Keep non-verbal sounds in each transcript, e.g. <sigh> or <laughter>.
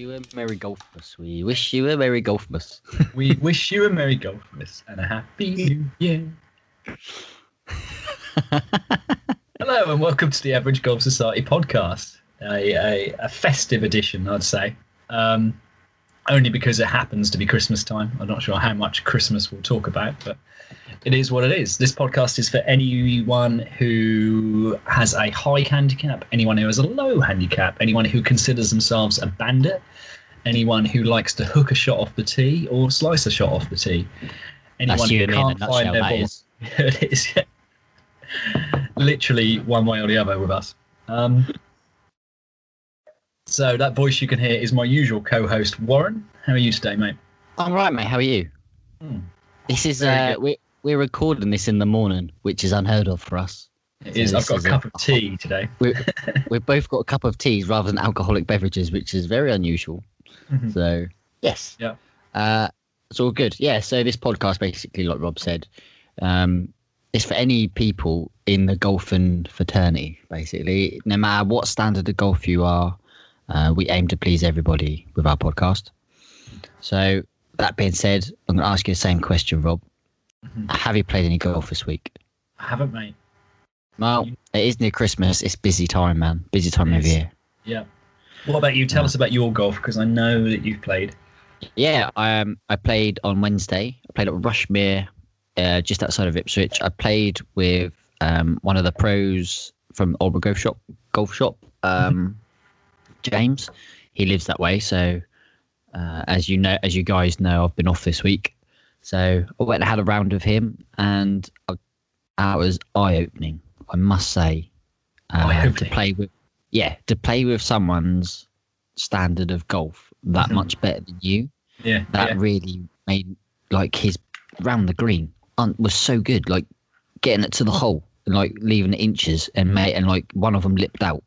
you a Merry Golfmas. We wish you a Merry Golfmas. <laughs> we wish you a Merry Golfmas and a Happy New Year. <laughs> Hello and welcome to the Average Golf Society podcast, a, a, a festive edition, I'd say. Um, only because it happens to be Christmas time. I'm not sure how much Christmas we'll talk about, but it is what it is. This podcast is for anyone who has a high handicap, anyone who has a low handicap, anyone who considers themselves a bandit, anyone who likes to hook a shot off the tee or slice a shot off the tee, anyone who and me in a can't find their ball. is. <laughs> it is literally one way or the other with us. Um, so that voice you can hear is my usual co-host Warren. How are you today, mate? I'm right, mate. How are you? Hmm. This is Very uh, good. we we're recording this in the morning, which is unheard of for us. It So is. I've got is a a- cup of tea today. <laughs> We <laughs> we've both got a cup of teas rather than alcoholic beverages, which is very unusual. Mhm. So yes, Yeah. uh, it's all good. Yeah. So this podcast, basically, like Rob said, um, is for any people in the golfing fraternity. Basically, no matter what standard of golf you are, uh, we aim to please everybody with our podcast. So that being said, I'm going to ask you the same question, Rob. Mhm. Have you played any golf this week? I haven't, mate. Well, it is near Christmas. It's busy time, man. Busy time of year. Yeah. What about you? Tell us about your golf because I know that you've played. Yeah, I um, I played on Wednesday. I played at Rushmere, uh, just outside of Ipswich. I played with um, one of the pros from Albury Golf Shop. Golf Shop, um, James. He lives that way, so uh, as you know, as you guys know, I've been off this week. So I went and had a round with him, and I, that was eye opening. I must say, uh, to play with, yeah, to play with someone's standard of golf that Mhm. much better than you Yeah. that yeah. really made like his round the green was so good like getting it to the hole and like leaving it inches and mate and like one of them lipped out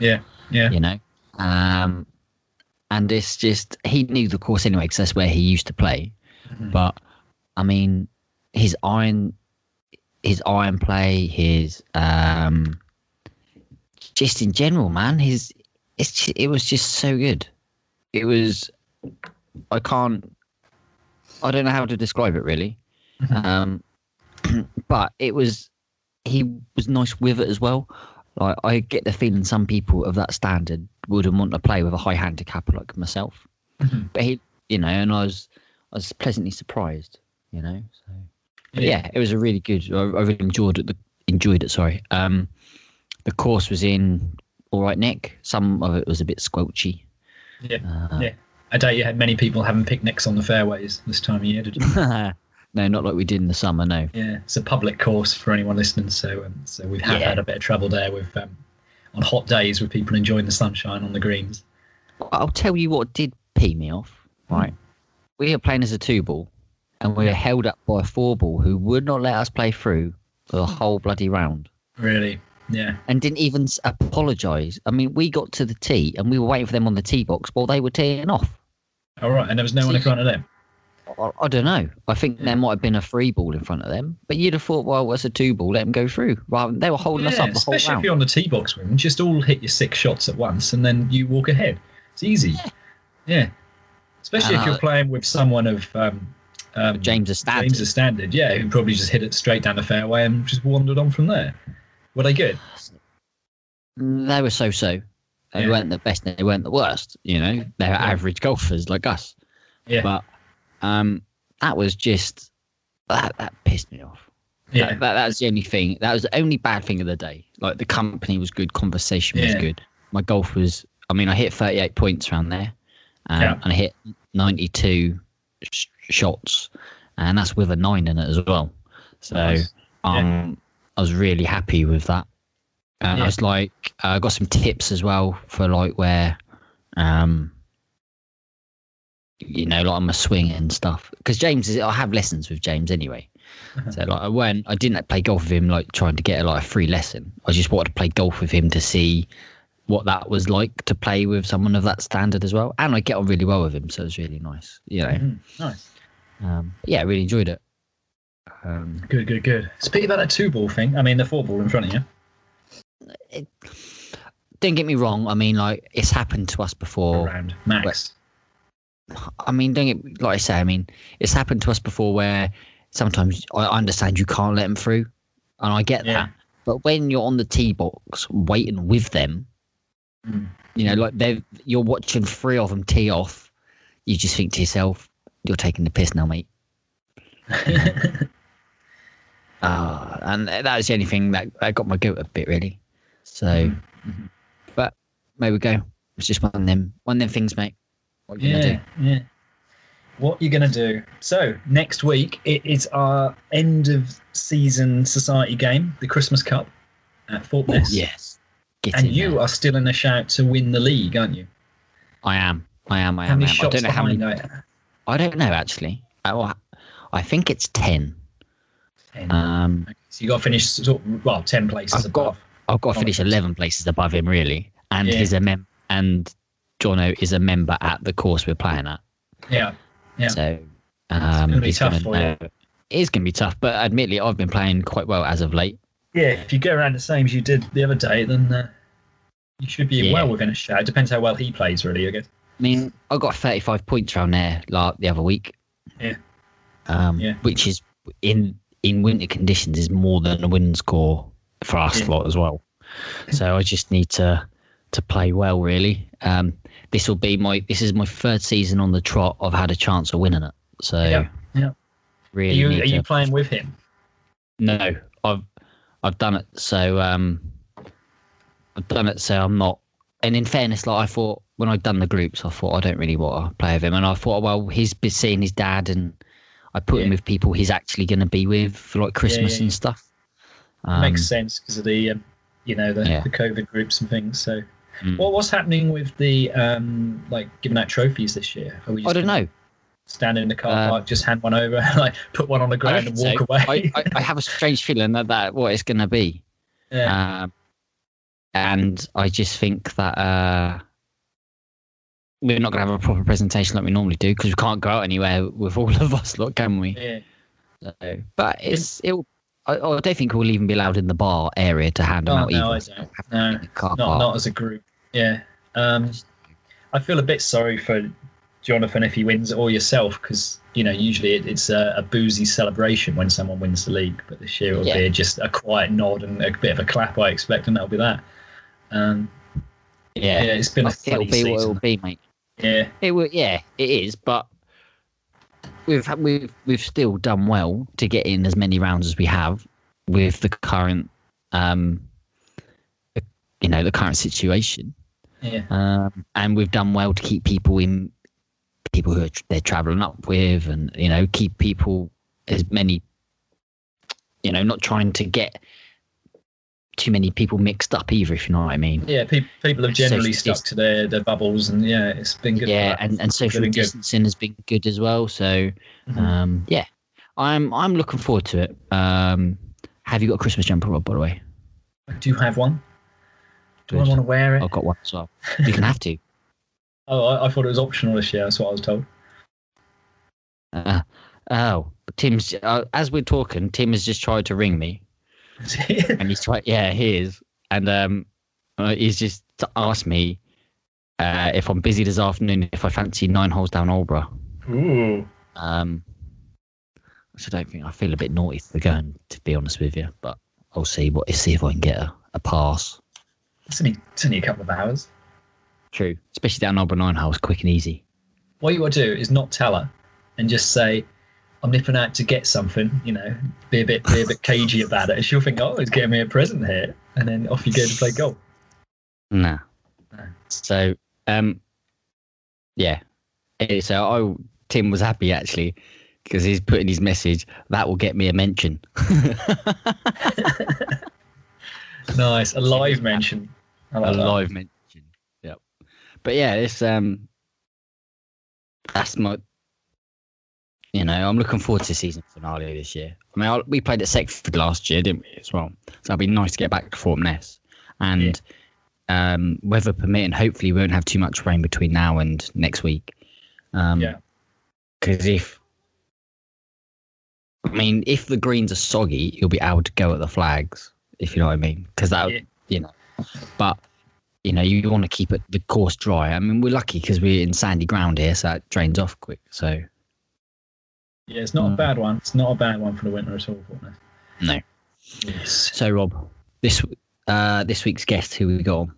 Yeah. Yeah. you know um and it's just he knew the course anyway because that's where he used to play Mhm. but i mean his iron his iron play his um just in general man his it's it was just so good it was i can't i don't know how to describe it really Mhm. um <clears throat> but it was he was nice with it as well like i get the feeling some people of that standard wouldn't want to play with a high handicapper like myself Mhm. but he you know and i was i was pleasantly surprised you know so but yeah, it was a really good i, I really enjoyed it the, enjoyed it sorry um the course was in all right nick some of it was a bit squelchy Yeah. uh, Yeah. I doubt you had many people having picnics on the fairways this time of year, did you? <laughs> no not like we did in the summer no Yeah, it's a public course for anyone listening. So, um, so we've had, Yeah. had a bit of trouble there with um, on hot days with people enjoying the sunshine on the greens. I'll tell you what did pee me off. Right, we were playing as a two ball, and we were held up by a four ball who would not let us play through the whole bloody round, Really, yeah, and didn't even apologise. I mean, we got to the tee, and we were waiting for them on the tee box while they were teeing off. all right. And there was no one in front of them. I, I don't know. I think Yeah. there might have been a free ball in front of them, but you'd have thought, well, it's a two ball, let them go through. Rather, they were holding us up the whole especially if you're on the tee box room, just all hit your six shots at once, and then you walk ahead. It's easy. Yeah, especially if Uh, you're playing with someone of um, um, James is standard. James' standard, yeah, who probably just hit it straight down the fairway and just wandered on from there. Were they good? They were so-so. They Yeah. weren't the best. They weren't the worst. You know, they were Yeah. average golfers like us. Yeah, But um, that was just that that pissed me off. yeah, That, that, that was the only thing. That was the only bad thing of the day. Like the company was good, conversation was Yeah. good. My golf was. I mean, I hit 38 points around there, um, Yeah. and I hit 92 sh- shots, and that's with a nine in it as well. So Nice. um, I was really happy with that. And Yeah. I was like, I got some tips as well for like where, um, you know, like I'm a swing and stuff. Because James is, I have lessons with James anyway. Uh-huh. <laughs> So like I went, I didn't play golf with him like trying to get like a free lesson. I just wanted to play golf with him to see what that was like to play with someone of that standard as well. And I get on really well with him, so it was really nice. You know, Mhm. nice. um, yeah, I really enjoyed it. Um, Good, good, good. Speaking about that two ball thing, I mean the four ball in front of you. it, don't get me wrong. I mean, like it's happened to us before. around max. I mean, don't get like I say. I mean, it's happened to us before where sometimes I understand you can't let them through, and I get Yeah. that. But when you're on the tee box waiting with them, Mm. you know, like they you're watching three of them tee off, you just think to yourself, "You're taking the piss now, mate." <laughs> Ah, and that was the only thing that, that got my goat a bit really. So, Mhm. but there we go. It's just one of them, one of them things, mate. What you gonna yeah, yeah. What you're gonna do? So next week it is our end of season society game, the Christmas Cup at do? Thorpeness. Yes. Get And you there. are still in a shout to win the league, aren't you? I am. I am. I How am. I, am. I don't know how many. behind? I don't know actually. I, I think it's ten. Ten. Um, Okay, so you got to finish sort of, well ten places I've got- I've got to Oh, finish eleven places above him really, and Yeah. he's a mem and Jono is a member at the course we're playing at. Yeah. Yeah. So um, gonna be tough gonna for you. It is going to be tough, but admittedly, I've been playing quite well as of late. Yeah. If you go around the same as you did the other day, then uh, you should be Yeah. well within a shout. It depends how well he plays, really. I guess. I mean, I got 35 points around there like the other week. Yeah. Um, Yeah. Which is in in winter conditions is more than a win score for us Yeah. lot as well. So I just need to to play well really. Um, this will be my this is my third season on the trot. I've had a chance of winning it. So Yeah, yeah. Are really you, need are you to- playing with him? no, I've I've done it. So um, I've done it. So I'm not. And in fairness, like I thought when I'd done the groups, I thought I don't really want to play with him. And I thought, well, he's been seeing his dad, and I put him with people he's actually going to be with for like Christmas yeah, and stuff. Um, Makes sense because of the, um, you know, the, Yeah. the COVID groups and things. So, Mm. what what's happening with the um, like giving out trophies this year? Are we I don't know. Stand in the car Um, park, just hand one over, <laughs> like put one on the ground and walk so. away. I, I, I <laughs> have a strange feeling that that what it's going to be. yeah. Um, and I just think that uh, we're not going to have a proper presentation like we normally do because we can't go out anywhere with all of us, lot, can we? yeah. So, but it's it'll. I, I don't think we'll even be allowed in the bar area to hand them Oh, out no. I don't. we'll have to No, be in the car Not not as a group. Yeah. Um, I feel a bit sorry for Jonathan if he wins or yourself because you know usually it, it's a, a boozy celebration when someone wins the league, but this year it'll Yeah. be just a quiet nod and a bit of a clap, I expect, and that'll be that. Um, yeah, yeah, it's been I a it'll be what it'll be, mate. Yeah, It will. Yeah, it is. But we've we've we've still done well to get in as many rounds as we have with the current, um, you know, the current situation. yeah, um, and we've done well to keep people in people who are, they're traveling up with and you know keep people as many you know not trying to get too many people mixed up either if you know what i mean yeah. Pe- people have generally Social stuck to their, their bubbles, and yeah, it's been good. yeah and, and social Really good. distancing has been good as well so Mhm. um yeah i'm i'm looking forward to it um have you got a christmas jumper rob by the way I Do you have one? Do I want to wear it? i've got one as well you can have to <laughs> <laughs> Oh, I, I thought it was optional this year. That's what I was told. uh, oh tim's uh, as we're talking tim has just tried to ring me <laughs> and he's tried yeah he is and um uh, he's just asked me uh if i'm busy this afternoon if i fancy nine holes down. Ooh. um which i don't think i feel a bit naughty for going to be honest with you but i'll see what see if i can get a, a pass It's only, it's only a couple of hours. true especially down Aldeburgh nine holes quick and easy What you want to do is not tell her and just say, I'm nipping out to get something, you know, be a bit be a bit cagey about it. And she'll think, oh, he's getting me a present here. And then off you go to play golf. nah No. so um yeah so I tim was happy actually because he's putting his message that will get me a mention <laughs> Nice. A live mention. A that. live mention. Yep. But yeah, it's um, that's my. You know, I'm looking forward to the season finale this year. I mean, I, we played at Seckford last year, didn't we, as well? So it'll be nice to get back to Thorpeness. And um, weather permitting, hopefully we won't have too much rain between now and next week. Um, Yeah. Because if, I mean, if the greens are soggy, you'll be able to go at the flags, if you know what I mean. Because that, Yeah. you know, but you know, you want to keep it the course dry. I mean, we're lucky because we're in sandy ground here, so it drains off quick. So Yeah, it's not a Mm. bad one. It's not a bad one for the winter at all. Fortnite. no. Yes. So Rob, this uh, this week's guest, who we got on?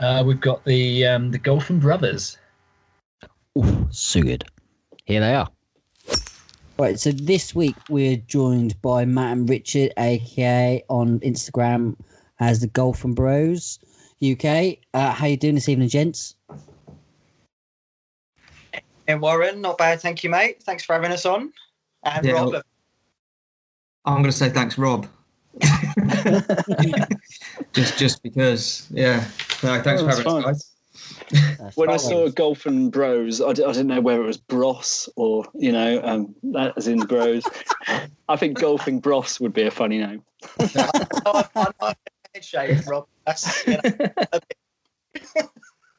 Uh, we've got the um, the Golfing Brothers. Ooh, so good. Here they are. Right, so this week we're joined by Matt and Richard, aka on Instagram as the Golfing Bros UK. Uh, how you doing this evening, gents? And Warren, not bad, thank you, mate. Thanks for having us on. And Yeah, Rob, I'm going to say thanks, Rob. <laughs> just just because, yeah. No, thanks Oh, for that's having us, guys. That's When I saw Golf and Bros, I, d- I didn't know whether it was Bros or, you know, um, that as in Bros. I think Golfing Bros would be a funny name. <laughs> I, I know head shave, Rob. That's, you know, <laughs>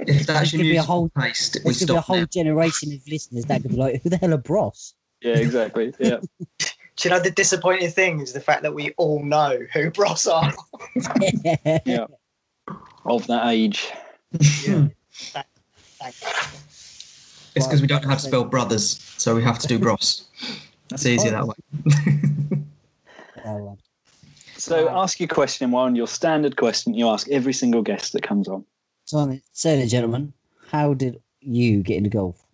If that's your could be a whole- taste, we There's gonna be a whole now. generation of listeners that could be like, "Who the hell are Bros?" Yeah, exactly. <laughs> Yeah. do you know the disappointing thing is the fact that we all know who Bros are. <laughs> Yeah. Of that age. <laughs> Yeah. It's because we don't know how to spell brothers, so we have to do bros. That's easier that way. Well, uh, So ask your question, Warren, your standard question you ask every single guest that comes on. So, then- so then, gentlemen, how did you get into golf?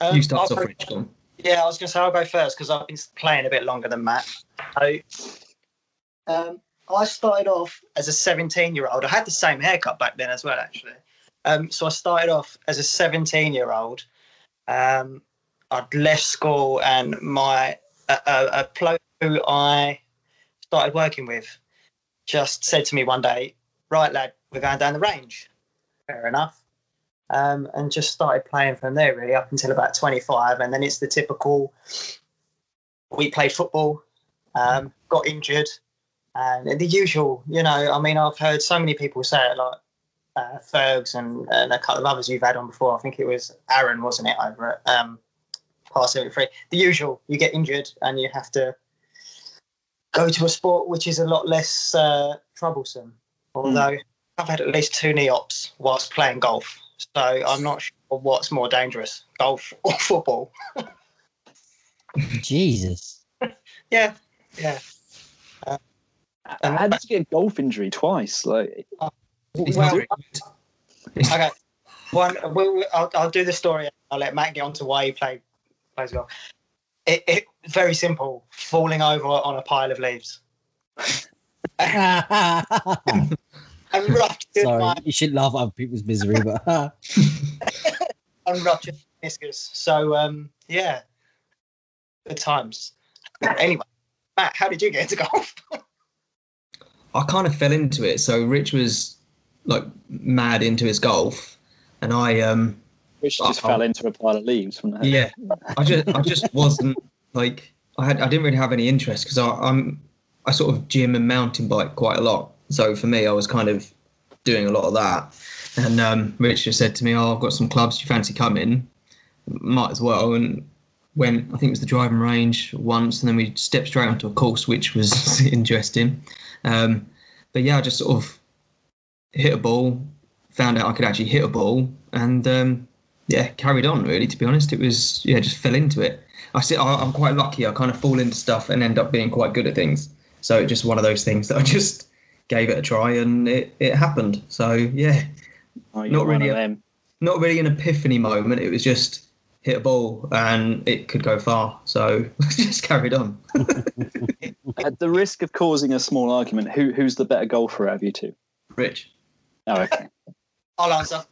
Um, you start off, Rich. Go on. Yeah, I was going to say I'll go first because I've been playing a bit longer than Matt. So, um, I started off as a 17 year old. I had the same haircut back then as well, actually. Um, so I started off as a 17 year old. Um, I'd left school, and my a, a, a bloke who I started working with just said to me one day, "Right, lad, we're going down the range." Fair enough. Um, and just started playing from there really up until about 25 and then it's the typical we played football um, got injured and the usual you know i mean i've heard so many people say it like uh, Fergs and, and a couple of others you've had on before. I think it was aaron wasn't it over at um, par 73 the usual you get injured and you have to go to a sport which is a lot less uh, troublesome although I've had at least two knee ops whilst playing golf, so I'm not sure what's more dangerous, golf <laughs> or football. Jesus. <laughs> Yeah, yeah. Um, How did you get a golf injury twice? Like, He's well, not very good. <laughs> okay. One, we'll, we'll- I'll, I'll do the story. I'll let Matt get on to why he played plays golf. It, it very simple. Falling over on a pile of leaves <laughs> and ruptured Sorry, my you shouldn't laugh at other people's misery, but and ruptured meniscus. So um, yeah, good times. Anyway, Matt, how did you get into golf? <laughs> I kind of fell into it. So Rich was like mad into his golf, and I um which just Oh. fell into a pile of leaves from that. yeah, I just I just wasn't like I had I didn't really have any interest because I'm I sort of gym and mountain bike quite a lot. So for me, I was kind of doing a lot of that. And um, Rich just said to me, "Oh, I've got some clubs. You fancy coming? Might as well." And went. I think it was the driving range once, and then we stepped straight onto a course, which was <laughs> interesting. Um, but yeah, I just sort of hit a ball, found out I could actually hit a ball, and um, yeah, carried on. Really, to be honest, it was yeah, just fell into it. I. I- I'm quite lucky. I kind of fall into stuff and end up being quite good at things. So it's just one of those things that I <laughs> just gave it a try, and it, it happened. So yeah, Oh, Not really a- not really an epiphany moment. It was just hit a ball and it could go far. So <laughs> just carried on. <laughs> At the risk of causing a small argument, who who's the better golfer out of you two? Rich. Oh, okay. I'll answer.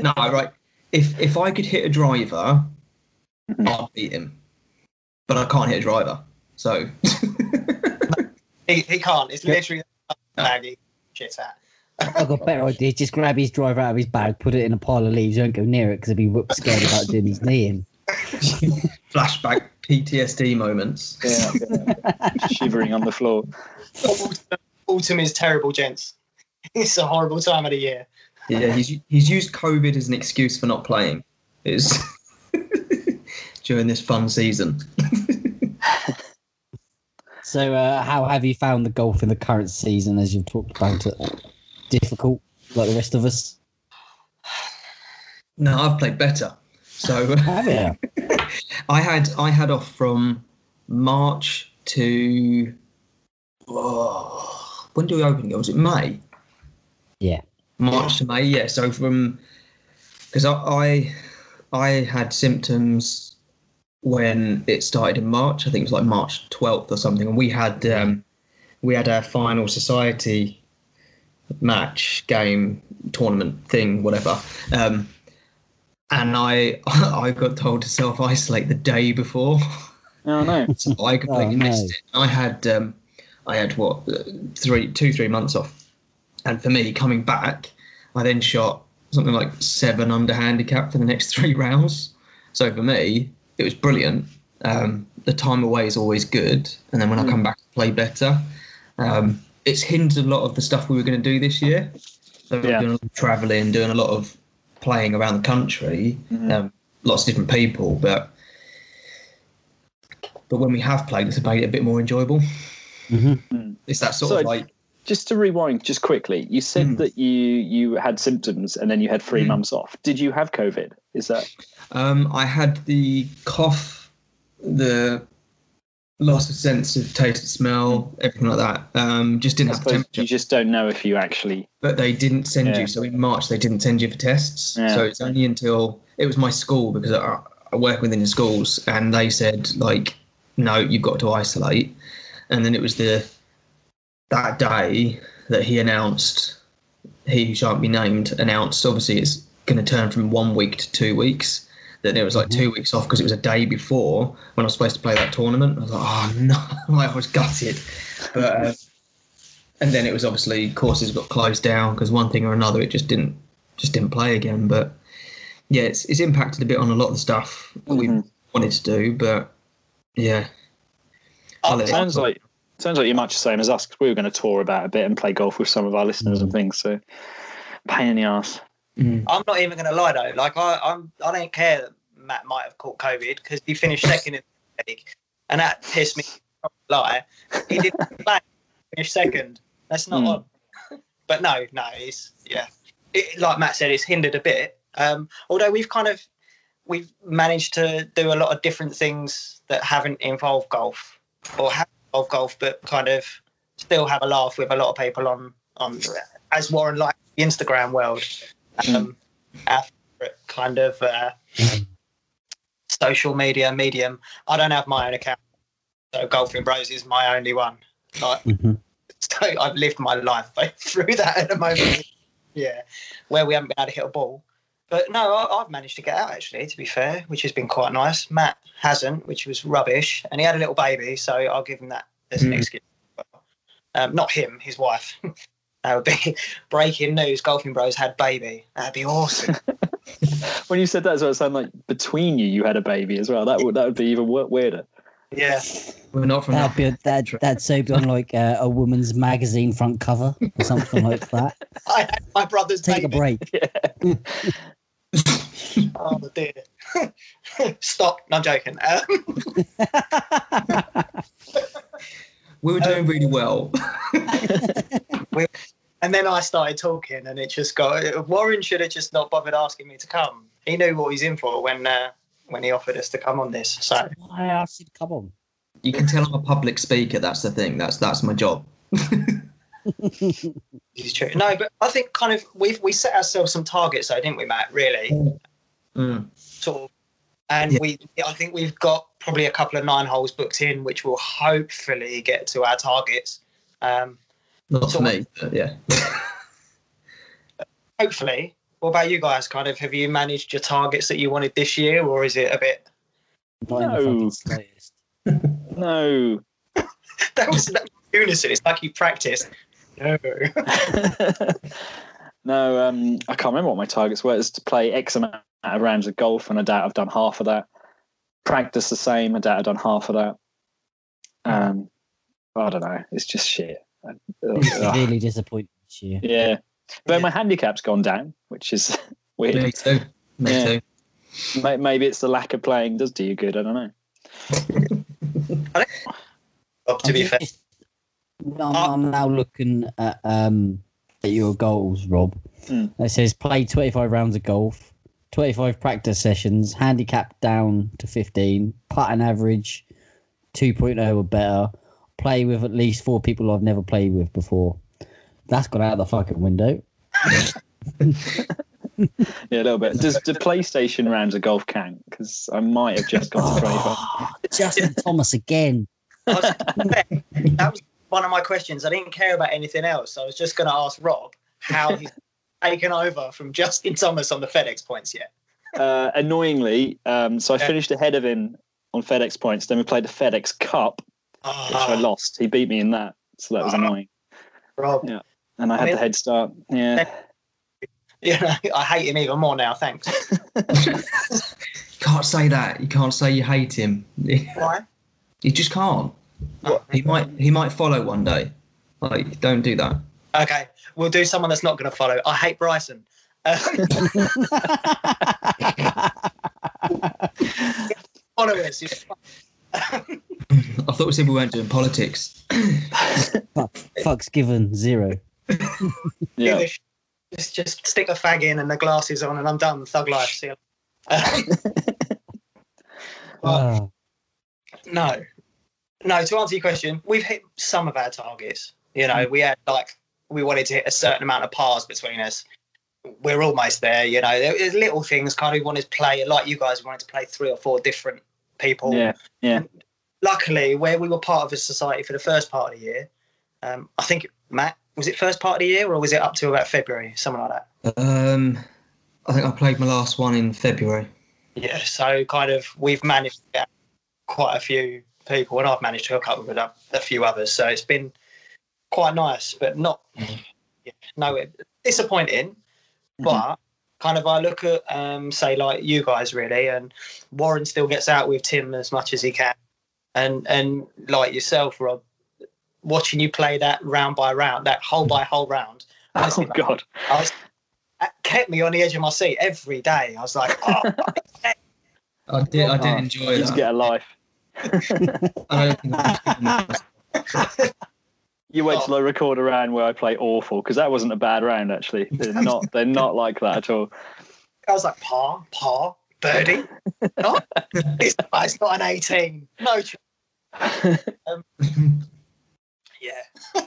No, right. If if I could hit a driver, Mhm. I'd beat him. But I can't hit a driver. So <laughs> He, he can't. It's literally a bag he shits at. I've got a better idea. Just grab his driver out of his bag, put it in a pile of leaves, don't go near it because he'd be whoop scared about doing his knee in. <laughs> flashback PTSD moments. Yeah, yeah. shivering on the floor. Autumn, autumn is terrible, gents. It's a horrible time of the year. Yeah, he's he's used COVID as an excuse for not playing. Is <laughs> during this fun season. So, uh, how have you found the golf in the current season as you've talked about it? Difficult, like the rest of us? No, I've played better. So <laughs> Have you? <laughs> I had I had off from March to oh, when do we open again? Was it May? Yeah. March to May, yeah. So from because I, I I had symptoms when it started in March. I think it was like March twelfth or something, and we had um, we had our final society match game tournament thing, whatever. Um, and I <laughs> I got told to self isolate the day before. Oh no. <laughs> So I completely Oh, no. missed it. I had um, I had what uh, three, two, three months off, and for me coming back, I then shot something like seven under handicap for the next <laughs> three rounds. So for me, it was brilliant. Um, the time away is always good, and then when I come back, I play better. Um, it's hindered a lot of the stuff we were going to do this year. So we're Yeah. doing a lot of traveling, doing a lot of playing around the country, Mhm. um, lots of different people, but but when we have played, it's made it a bit more enjoyable. hmm It's that sort So- of like Just to rewind, just quickly, you said Mm. that you you had symptoms and then you had three Mm. months off. Did you have COVID? Is that um, I had the cough, the loss of sense of taste and smell, everything like that. Um, just didn't I have temperature. you just don't know if you actually. but they didn't send Yeah. you. So in March, they didn't send you for tests. Yeah. So it's only until it was my school because I, I work within the schools, and they said like, no, you've got to isolate. And then it was the that day that he announced, he who shan't be named, announced. Obviously, it's going to turn from one week to two weeks. That there was like mm-hmm. two weeks off because it was a day before when I was supposed to play that tournament. I was like, oh no, <laughs> I was gutted. But uh, and then it was obviously courses got closed down because one thing or another it just didn't just didn't play again. But yeah, it's it's impacted a bit on a lot of the stuff that we mm-hmm. wanted to do. But yeah, let it- Sounds like sounds like you're much the same as us because we were going to tour about a bit and play golf with some of our listeners and mm-hmm. things. So pain in the ass. Mm. I'm not even going to lie though. Like I, I'm, I don't care that Matt might have caught COVID because he finished second in the league, and that pissed me. off, Lie, he didn't <laughs> play. Finish second. That's not odd. But no, no, it's yeah. It, like Matt said, it's hindered a bit. Um, although we've kind of we've managed to do a lot of different things that haven't involved golf or have involved golf, but kind of still have a laugh with a lot of people on on as Warren like the Instagram world. Um, our kind of uh, social media medium. I don't have my own account, so Golfing Bros is my only one. Like, hmm <laughs> so I've lived my life <laughs> through that at the moment. yeah, where we haven't been able to hit a ball. But no, I, I've managed to get out actually. To be fair, which has been quite nice. Matt hasn't, which was rubbish, and he had a little baby, so I'll give him that as an Mm. excuse. Um, not him, his wife. <laughs> that would be <laughs> breaking news. Golfing Bros had baby. That'd be awesome. <laughs> When you said that, so it sounded like between you, you had a baby as well. That would that would be even weirder. yeah. we're not from That'd that. be that that'd so be on like uh, a woman's magazine front cover or something like that. <laughs> I had my brother's Take a baby. break. Oh dear. Stop. No, I'm joking. Um, We were doing really well. <laughs> and then I started talking, and it just got. Warren should have just not bothered asking me to come. He knew what he's in for when uh, when he offered us to come on this. So I asked you to come on. You can tell I'm a public speaker. That's the thing. That's that's my job. <laughs> it's true. No, but I think kind of we we set ourselves some targets, though, didn't we, Matt? Really, Mm. sort of. And Yeah. we, I think we've got probably a couple of nine holes booked in, which will hopefully get to our targets. Um, Not So for me, but yeah. <laughs> hopefully. What about you guys? Kind of, have you managed your targets that you wanted this year, or is it a bit? Not in the No. No. <laughs> That was that was unison. It's like you practiced. No. <laughs> no, um, I can't remember what my targets were. It's to play X amount of rounds of golf, and I doubt I've done half of that. Practice the same. I doubt I've done half of that. Um, I don't know. It's just shit. <laughs> Really disappointing this year. yeah, but Yeah. my handicap's gone down, which is <laughs> Me weird. too. Me Yeah. too. Maybe it's the lack of playing does do you good. I don't know. <laughs> Rob, to be fair. I'm, I'm now looking at um at your goals, Rob. Hmm. It says play 25 rounds of golf, 25 practice sessions, handicap down to 15, putting average 2.0 or better, play with at least four people I've never played with before. That's got out the fucking window. <laughs> Yeah, a little bit. Does the PlayStation rounds of golf count? Because I might have just got to 25. Justin Thomas again. That was one of my questions. I didn't care about anything else. I was just going to ask Rob how he's <laughs> taken over from Justin Thomas on the FedEx points yet. Uh, annoyingly, um, so I Yeah. finished ahead of him on FedEx points. Then we played the FedEx Cup, which I Oh, lost. He beat me in that, so that was Oh. annoying. Rob, Yeah. And I I had mean- the head start. Yeah. you know, <laughs> I hate him even more now. Thanks. <laughs> You can't say that. You can't say you hate him. Why? You just can't. What? He might he might follow one day. Like, don't do that. Okay, we'll do someone that's not going to follow. I hate Bryson. <laughs> Followers. I thought we said we weren't doing politics. Fucks given zero. <laughs> Yeah. Just, just stick a fag in and the glasses on, and I'm done. Thug life. See you. <laughs> Um, Ah. no, no. To answer your question, we've hit some of our targets. You know, we had like we wanted to hit a certain amount of pars between us. We're almost there. You know, there's little things. Kind of wanted to play like you guys wanted to play three or four different people. Yeah. Yeah. luckily, where we were part of a society for the first part of the year, um, I think Matt was it first part of the year or was it up to about February, something like that. Um, I think I played my last one in February. Yeah, so kind of we've managed to get quite a few people, and I've managed to hook up with a, a few others. So it's been quite nice, but not yeah, no it, disappointing. But kind of I look at um, say like you guys really, and Warren still gets out with Tim as much as he can, and and like yourself, Rob, watching you play that round by round, that hole by hole round. Oh honestly, God. I was, that kept me on the edge of my seat every day. I was like, oh, <laughs> I did. I did Oh, enjoy Just that. get a life. I don't think I was. You wait Oh. till I record a round where I play awful because that wasn't a bad round actually. They're not. They're not like that at all. I was like, par, par, birdie. not, it's, it's not an 18. No chance. Um, yeah. <laughs>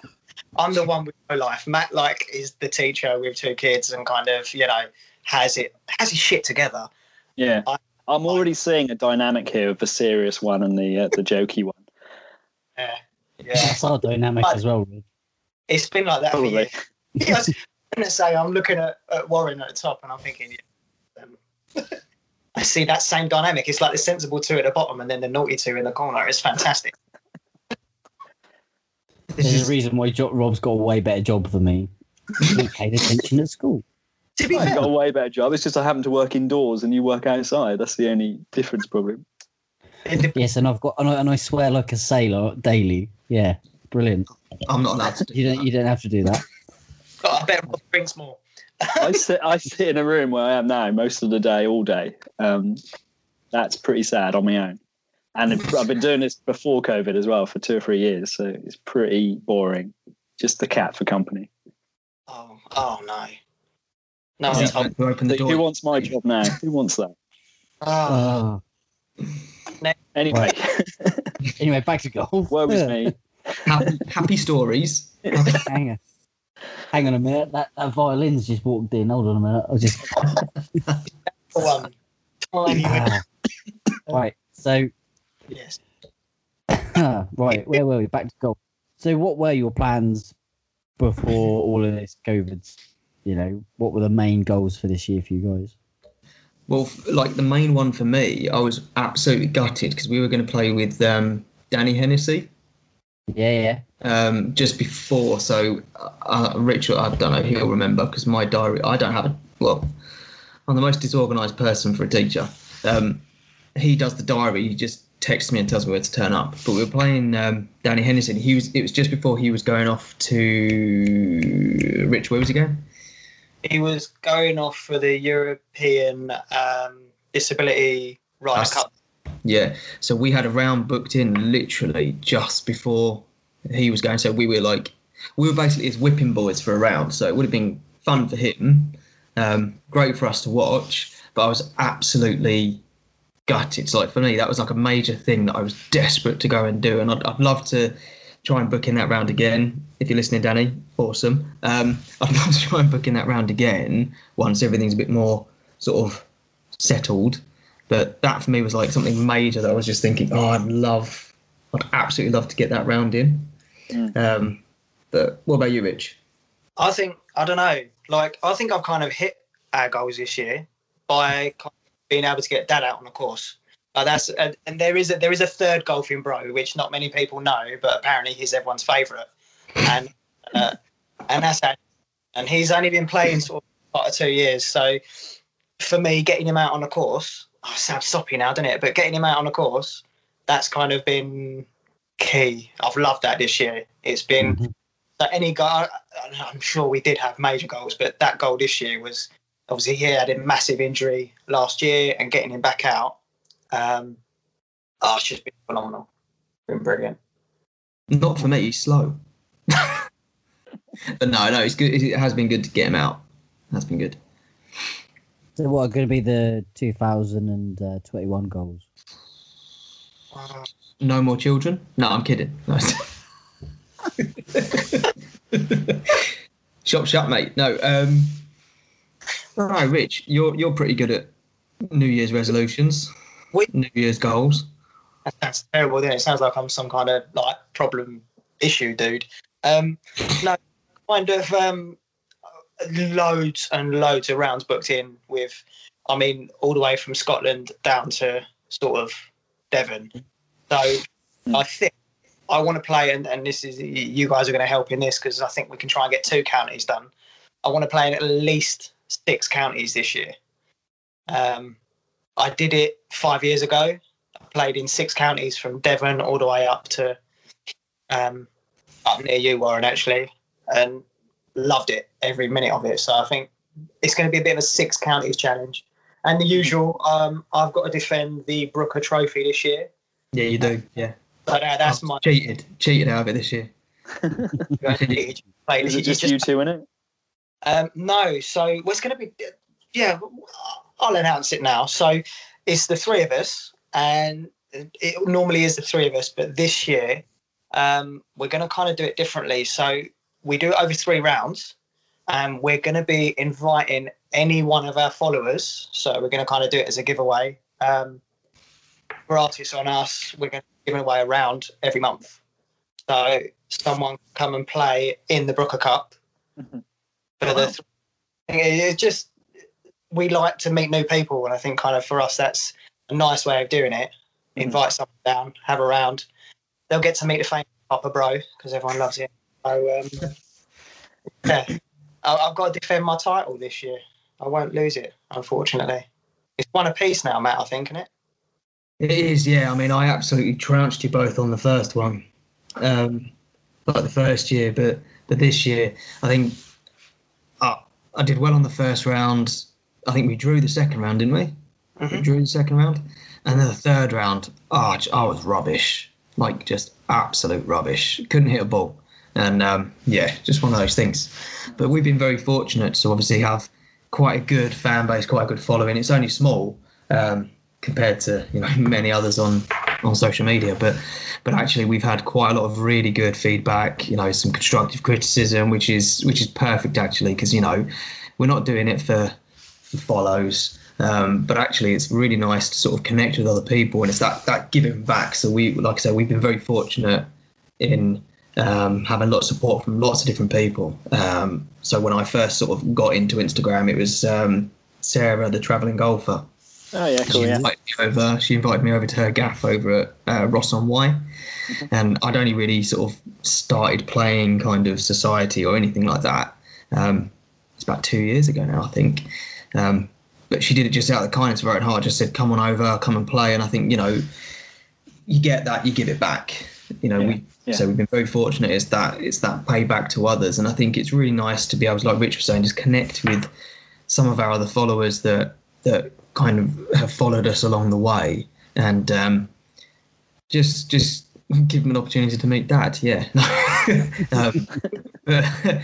I'm the one with no life. Matt, like, is the teacher with two kids and kind of, you know, has it, has his shit together. Yeah. I- I'm already seeing a dynamic here of the serious one and the uh, the jokey one. Yeah. Yeah. That's our dynamic as well. Rick. It's been like that for Probably. years. Yeah, I'm going to say, I'm looking at, at Warren at the top and I'm thinking, yeah, um, <laughs> I see that same dynamic. It's like the sensible two at the bottom and then the naughty two in the corner. It's fantastic. There's a reason why Rob's got a way better job than me. <laughs> He paid attention at school. To be I've fair, got a way better job. It's just I happen to work indoors and you work outside. That's the only difference, probably. Yes, and I've got and I, and I swear like a sailor daily. Yeah, brilliant. I'm not allowed to do You don't you don't have to do that. oh, <laughs> I bet Rob drinks more. I sit I sit in a room where I am now most of the day, all day. Um, that's pretty sad on my own. And it- I've been doing this before COVID as well for two or three years, so it's pretty boring. Just the cat for company. Oh, oh no. No Yeah, one's told. who opened the Who wants my job now? Who wants that? Oh, Oh. Anyway, <laughs> Anyway, back to golf. where was me? happy, happy stories. <laughs> Hang on. Hang on a minute. That, that violin's just walked in. Hold on a minute. I'll just. one. Tiny bit. Ah. right. So, Yes. <coughs> right. Where were we? Back to golf. So, what were your plans before all of this COVID? You know, what were the main goals for this year for you guys? Well, like the main one for me, I was absolutely gutted because we were going to play with um, Danny Hennessy Yeah, yeah. um, just before. So, uh, Richard, I don't know if he'll remember because my diary, I don't have a, well, I'm the most disorganized person for a teacher. Um, he does the diary, he just texts me and tells me where to turn up. But we were playing um, Danny Henderson. He was, it was just before he was going off to, Rich, where was he going? He was going off for the European um, Disability That's- Cup. Yeah. So we had a round booked in literally just before he was going. So we were like, we were basically his whipping boys for a round. So it would have been fun for him, um, great for us to watch. But I was absolutely gutted. So like for me, that was like a major thing that I was desperate to go and do, and I'd, I'd love to try and book in that round again. If you're listening, Danny, awesome. Um, I'd love to try and book in that round again once everything's a bit more sort of settled. But that for me was like something major that I was just thinking, oh, I'd love, I'd absolutely love to get that round in. Mm. Um, but what about you, Rich? I think I don't know. Like I think I've kind of hit our goals this year by being able to get dad out on the course. Uh, that's and, and there is a there is a third golfing bro, which not many people know, but apparently he's everyone's favourite, and uh, and that's and he's only been playing sort of part of two years. So for me, getting him out on a course, oh, sounds soppy now, doesn't it? But getting him out on a course, that's kind of been key. I've loved that this year. It's been Mhm. so any guy. I'm sure we did have major goals, but that goal this year was obviously he had a massive injury last year, and getting him back out, um, oh, it's just been phenomenal. Been brilliant. Not for me. He's slow. <laughs> but no, no, it's good. It has been good to get him out. That's been good. So what are going to be the 2021 goals? No more children? No, I'm kidding. No. <laughs> Shop shut, mate. No, um, no, Rich, you're you're pretty good at New Year's resolutions, We- New Year's goals. That sounds terrible, doesn't it? It sounds like I'm some kind of like problem issue dude. Um, no, kind of um, loads and loads of rounds booked in with, I mean, all the way from Scotland down to sort of Devon. So I think I want to play, and, and this is you guys are going to help in this because I think we can try and get two counties done. I want to play in at least six counties this year. Um, I did it five years ago played in six counties from Devon all the way up to um, up near you, Warren, actually, and loved it every minute of it. So I think it's going to be a bit of a six counties challenge. And the usual, um, I've got to defend the Brooker Trophy this year. Yeah, you do. Yeah, So uh, that's Oh, my. cheated, cheated out of it this year. <laughs> Play. Is it just, just- you two in it? Um, no, so what's going to be, yeah, I'll announce it now. So it's the three of us, and it normally is the three of us, but this year um, we're going to kind of do it differently. So we do it over three rounds, and we're going to be inviting any one of our followers. So we're going to kind of do it as a giveaway. Um, for artists on us, we're going to give away a round every month. So someone come and play in the Brooker Cup Mhm. for Oh, the wow. th- it's just we like to meet new people and i think kind of for us that's a nice way of doing it. Mhm. invite someone down have a round. They'll get to meet the famous Papa Bro because everyone loves him. So um, <coughs> yeah. I- i've got to defend my title this year. I won't lose it unfortunately. It's one apiece now matt i think isn't it? It is, yeah. I mean, I absolutely trounced you both on the first one, um, like the first year, but but this year, I think I, I did well on the first round. I think we drew the second round, didn't we? We Mhm. drew the second round, and then the third round, oh, I was rubbish, like just absolute rubbish. Couldn't hit a ball, and um, yeah, just one of those things. But we've been very fortunate to obviously have quite a good fan base, quite a good following. It's only small. Um, compared to you know <laughs> many others on on social media but but actually we've had quite a lot of really good feedback you know some constructive criticism which is which is perfect actually because you know we're not doing it for follows um, but actually it's really nice to sort of connect with other people and it's that that giving back so we like i said we've been very fortunate in um, having lots of support from lots of different people um, so when i first sort of got into instagram it was um, sarah the traveling golfer Oh yeah, cool. she Yeah. invited me over. She invited me over to her gaff over at uh, Ross on Wye, and I'd only really sort of started playing kind of society or anything like that. Um, it's about two years ago now, I think. Um, but she did it just out of the kindness of her own heart. Just said, "Come on over, come and play." And I think you know, you get that, you give it back. You know, we yeah. so we've been very fortunate. It's that it's that payback to others, and I think it's really nice to be able to, like Rich was saying, just connect with some of our other followers that that kind of have followed us along the way. and um, just just give him an opportunity to meet dad. Yeah, <laughs> um, <laughs> but <laughs>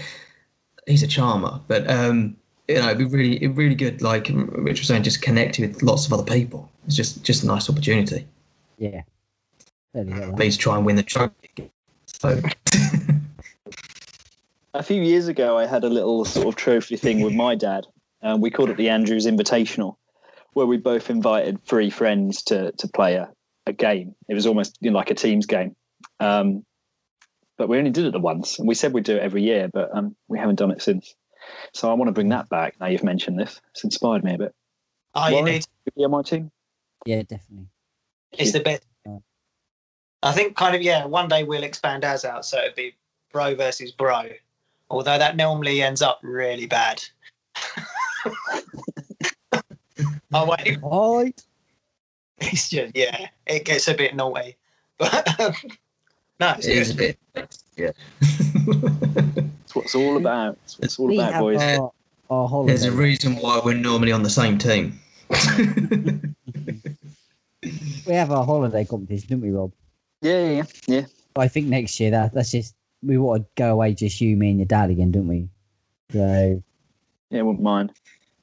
he's a charmer, but um, you know, it'd be really, it'd be really good. Like Rich was saying, just connect with lots of other people. It's just just a nice opportunity. Yeah. Totally get. Please try and win the trophy. So A few years ago, I had a little sort of trophy thing with my dad. Um, we called it the Andrews Invitational, where we both invited three friends to to play a, a game. It was almost you know, like a teams game. Um, but we only did it the once, and we said we'd do it every year, but um, we haven't done it since. So I want to bring that back. Now you've mentioned this, it's inspired me a bit. Oh, you need Could be on my team. Yeah, definitely. it's the best. I think kind of yeah. One day we'll expand ours out, so it'd be bro versus bro. Although that normally ends up really bad. <laughs> oh wait, Right. it's just yeah, it gets a bit naughty. <laughs> But um, <laughs> no, it's it is a bit. Yeah. That's what it's all about. That's what it's all we about, boys. our, our holiday. There's a reason why we're normally on the same team. <laughs> we have our holiday competition, don't we, Rob? Yeah, yeah, yeah. I think next year that that's just we want to go away, just you, me, and your dad again, don't we? So Yeah, wouldn't mind.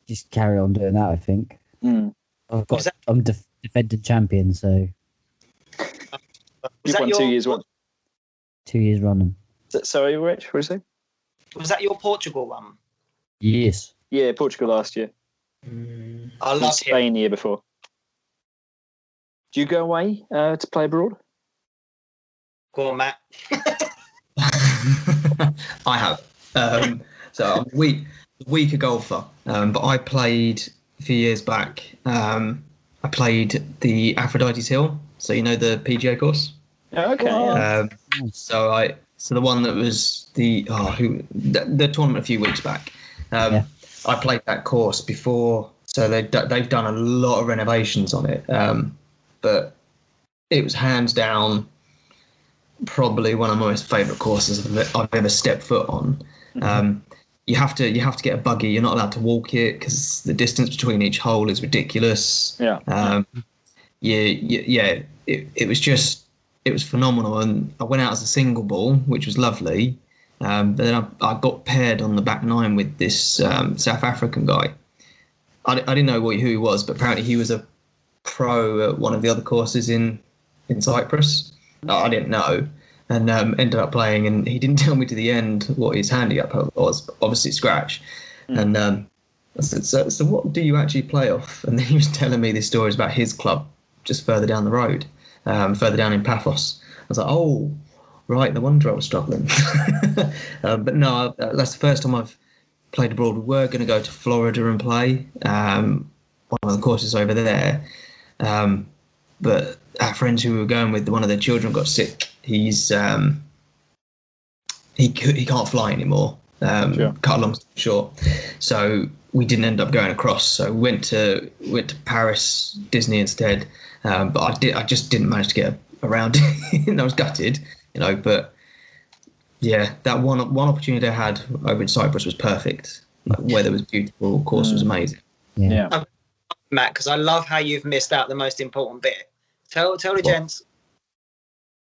just carry on doing that. I think Mm. I've got. That, I'm def- defending champion, so Was You've won your two years. One. two years running. Sorry, Rich. What did you say? Was that your Portugal one? Yes. Yeah, Portugal last year. I And love him. Spain the year before. Do you go away uh, to play abroad? Go on, Matt. <laughs> I have. Um, so I'm a weak, weaker golfer, um, but I played a few years back. Um, I played the Aphrodite's Hill, so you know the PGA course. Oh, okay. Yeah. Um, so I, so the one that was the oh who the, the tournament a few weeks back. Um, Yeah. I played that course before, so they they've done a lot of renovations on it. Um, but it was hands down probably one of my most favourite courses I've, I've ever stepped foot on. Um, you have to you have to get a buggy. You're not allowed to walk it because the distance between each hole is ridiculous. Yeah. Um, yeah, yeah, yeah. It, it was just it was phenomenal, and I went out as a single ball, which was lovely. Um, but then I, I got paired on the back nine with this um, South African guy. I, I didn't know what, who he was, but apparently he was a pro at one of the other courses in in Cyprus. I I didn't know, and um, ended up playing. And he didn't <laughs> tell me to the end what his handicap was. Obviously, scratch. And um, I said, so, so what do you actually play off? And then he was <laughs> telling me these stories about his club just further down the road, um, further down in Paphos. I was like, oh, right, no wonder I was struggling. <laughs> um, but no, uh, that's the first time I've played abroad. We were going to go to Florida and play um, one of the courses over there. Um, but our friends who we were going with, one of their children got sick. He's um, he he can't fly anymore. Um, Sure. Cut a long story short, so we didn't end up going across. So we went to went to Paris Disney instead. Um, but I did I just didn't manage to get around <laughs> and I was gutted, you know. But yeah, that one one opportunity I had over in Cyprus was perfect. Like, weather was beautiful, course was amazing. Yeah. Yeah. Matt, because I love how you've missed out the most important bit. Tell tell the What? gents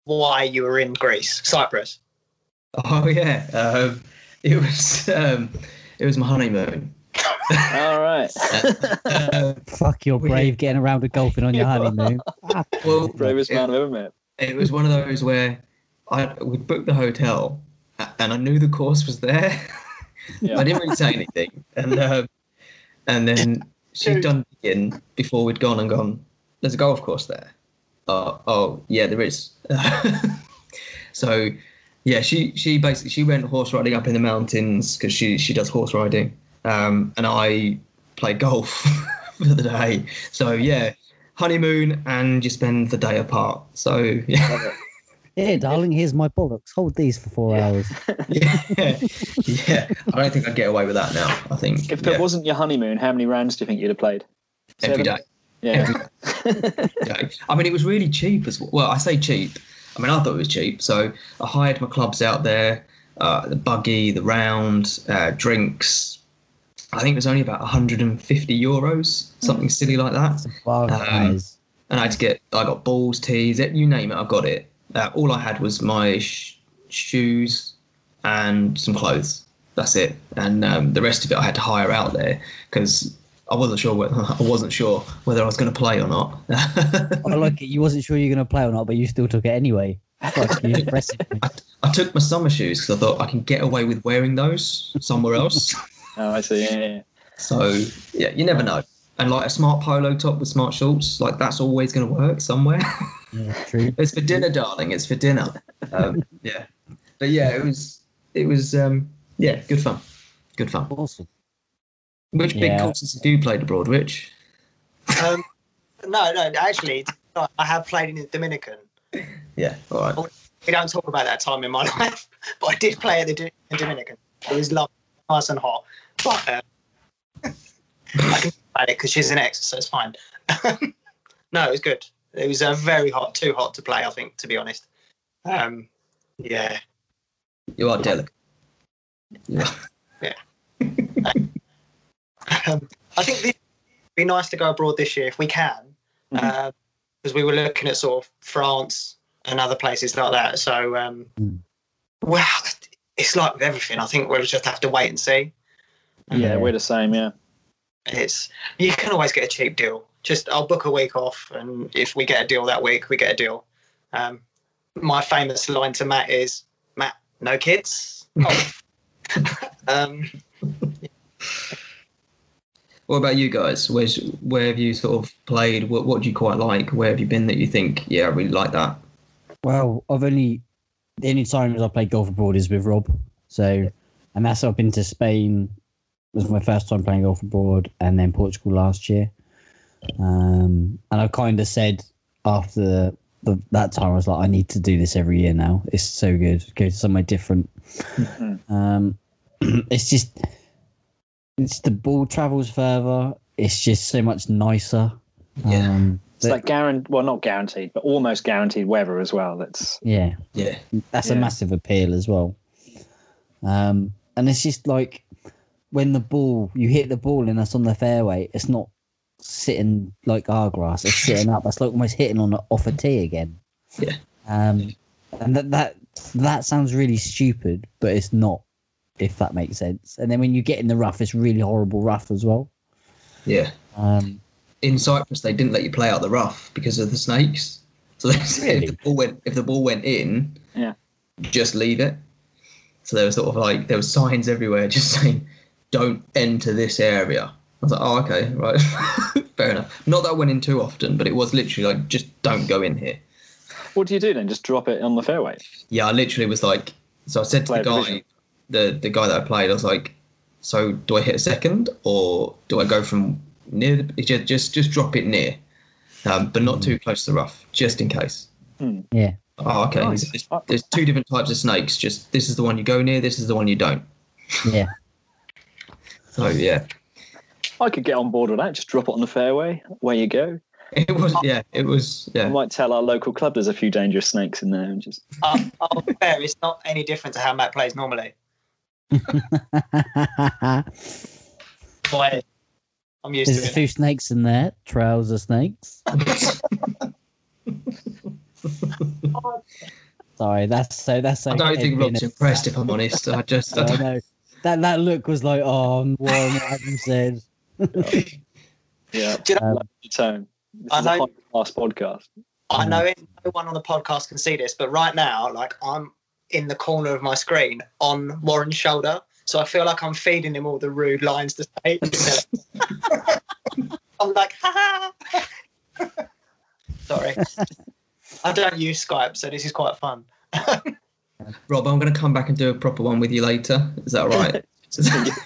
why you were in Greece, Cyprus. Oh <laughs> yeah, um, it was um, it was my honeymoon. All right. Uh, <laughs> Fuck, you're brave getting around to golfing on your <laughs> honeymoon. Well, Bravest it, man I've ever met. it was one of those where I we'd booked the hotel and I knew the course was there. Yeah. <laughs> I didn't really say anything, and um, and then she'd done in before we'd gone and gone. There's a golf course there. Oh, oh yeah, there is. so yeah, she she basically she went horse riding up in the mountains because she she does horse riding, um, and I play golf <laughs> for the day. So yeah, honeymoon and you spend the day apart. So yeah, Here, darling, here's my bollocks. Hold these for four hours. <laughs> yeah, yeah. I don't think I'd get away with that now. I think If yeah, it wasn't your honeymoon, how many rounds do you think you'd have played? every Seven? day. Yeah. Every day. <laughs> I mean, it was really cheap as well. Well, I say cheap. I mean, I thought it was cheap. So I hired my clubs out there, uh, the buggy, the round, uh, drinks. I think it was only about 150 euros, something silly like that. Um, and I had to get I got balls, tees, it- you name it, I got it. Uh, all I had was my sh- shoes and some clothes. That's it, and um, the rest of it I had to hire out there because I wasn't sure whether <laughs> I wasn't sure whether I was going to play or not. <laughs> I like it. You wasn't sure you were going to play or not, but you still took it anyway. <laughs> Impressive. I took my summer shoes because I thought I can get away with wearing those somewhere else. Oh, I see. Yeah, yeah. so yeah, you never know. And like a smart polo top with smart shorts, like that's always going to work somewhere. <laughs> Yeah, true. <laughs> it's for dinner, darling. It's for dinner. Um, <laughs> yeah, but yeah, it was it was um, yeah, good fun, good fun. Awesome. Which big Yeah. courses have you played abroad, Rich? Um, no, no, actually, I have played in the Dominican. Yeah, all right. We don't talk about that time in my life, but I did play at the Dominican. It was lovely, nice and hot. But uh, I can about it because she's an ex, so it's fine. <laughs> no, it was good. It was uh, very hot, too hot to play, I think, to be honest. Um, yeah. You are delicate. Yeah. <laughs> Um, I think this would be nice to go abroad this year if we can, because we were looking at sort of France and other places like that. So, um, Mm. well, it's like with everything. I think we'll just have to wait and see. Yeah, we're the same. Yeah. It's you can always get a cheap deal. Just I'll book a week off, and if we get a deal that week, we get a deal. Um, my famous line to Matt is, "Matt, no kids." <laughs> Oh. <laughs> um, What about you guys? Where's where have you sort of played? What what do you quite like? Where have you been that you think, yeah, I really like that? Well, I've only the only times I played golf abroad is with Rob. So, and that's I've been to Spain. Was my first time playing golf abroad, and then Portugal last year. Um, and I kind of said after the, that time, I was like, I need to do this every year now. It's so good. Go to somewhere different. Mhm. Um, <clears throat> it's just, it's the ball travels further. It's just so much nicer. Yeah. Um, It's like guaranteed, well, not guaranteed, but almost guaranteed weather as well. That's yeah. Yeah, That's a massive appeal as well. Um, and it's just like when the ball, you hit the ball and that's on the fairway, it's not sitting like our grass, it's sitting up. That's like almost hitting on a, off a tee again. Yeah. Um, and that, that, that sounds really stupid, but it's not, if that makes sense. And then when you get in the rough, it's really horrible rough as well. yeah. Um, In Cyprus, they didn't let you play out the rough because of the snakes. So they said Really? if the ball went if the ball went in, Yeah. just leave it. So there was sort of like there were signs everywhere just <laughs> saying, "Don't enter this area." I was like, "Oh, okay, right, <laughs> fair enough." Not that I went in too often, but it was literally like, "Just don't go in here." what do you do then? Just drop it on the fairway. Yeah, I literally was like, so I said to Play the guy, division. the the guy that I played, I was like, so do I hit a second or do I go from near? The, just just just drop it near, um, but not too close to the rough, just in case. yeah. Oh, okay. Nice. There's, there's two different types of snakes. Just this is the one you go near. This is the one you don't. Yeah. <laughs> So yeah, I could get on board with that. Just drop it on the fairway. Where you go. it was. Yeah, it was. I Yeah, might tell our local club there's a few dangerous snakes in there and just uh, <laughs> I'll fair, it's not any different to how Matt plays normally. <laughs> Boy, I'm used There's a to it. few snakes in there, trouser snakes. <laughs> Sorry, that's so. That's so. I don't think Rob's a- impressed. If I'm honest, I just. I I don't, know. That that look was like, oh, Warren, what have you said? <laughs> yeah. Do you know, Um, Love the tone. This I is know- high class podcast. I know it, no one on the podcast can see this, but right now, like I'm in the corner of my screen on Warren's shoulder, so I feel like I'm feeding him all the rude lines to say. <laughs> I'm like, ha ha. Sorry, I don't use Skype, so this is quite fun. <laughs> Rob, I'm going to come back and do a proper one with you later. Is that right? <laughs>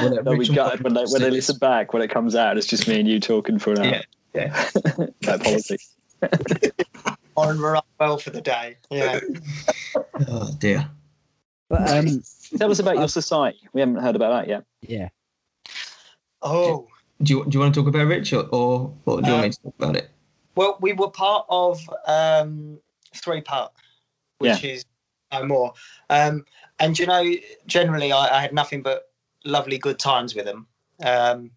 Well, They'll be Rich and gutted when they, when they listen back. When it comes out, it's just me and you talking for an hour. Yeah, yeah. About politics. Warren, we're up well for the day. Yeah. Oh dear. But <laughs> um, Tell us about your society. We haven't heard about that yet. yeah. Oh. Do you do you want to talk about Rich or or, or do you want me to talk about it? Well, we were part of um, three part, which is no more. Um, and you know, generally, I, I had nothing but lovely, good times with them. Um,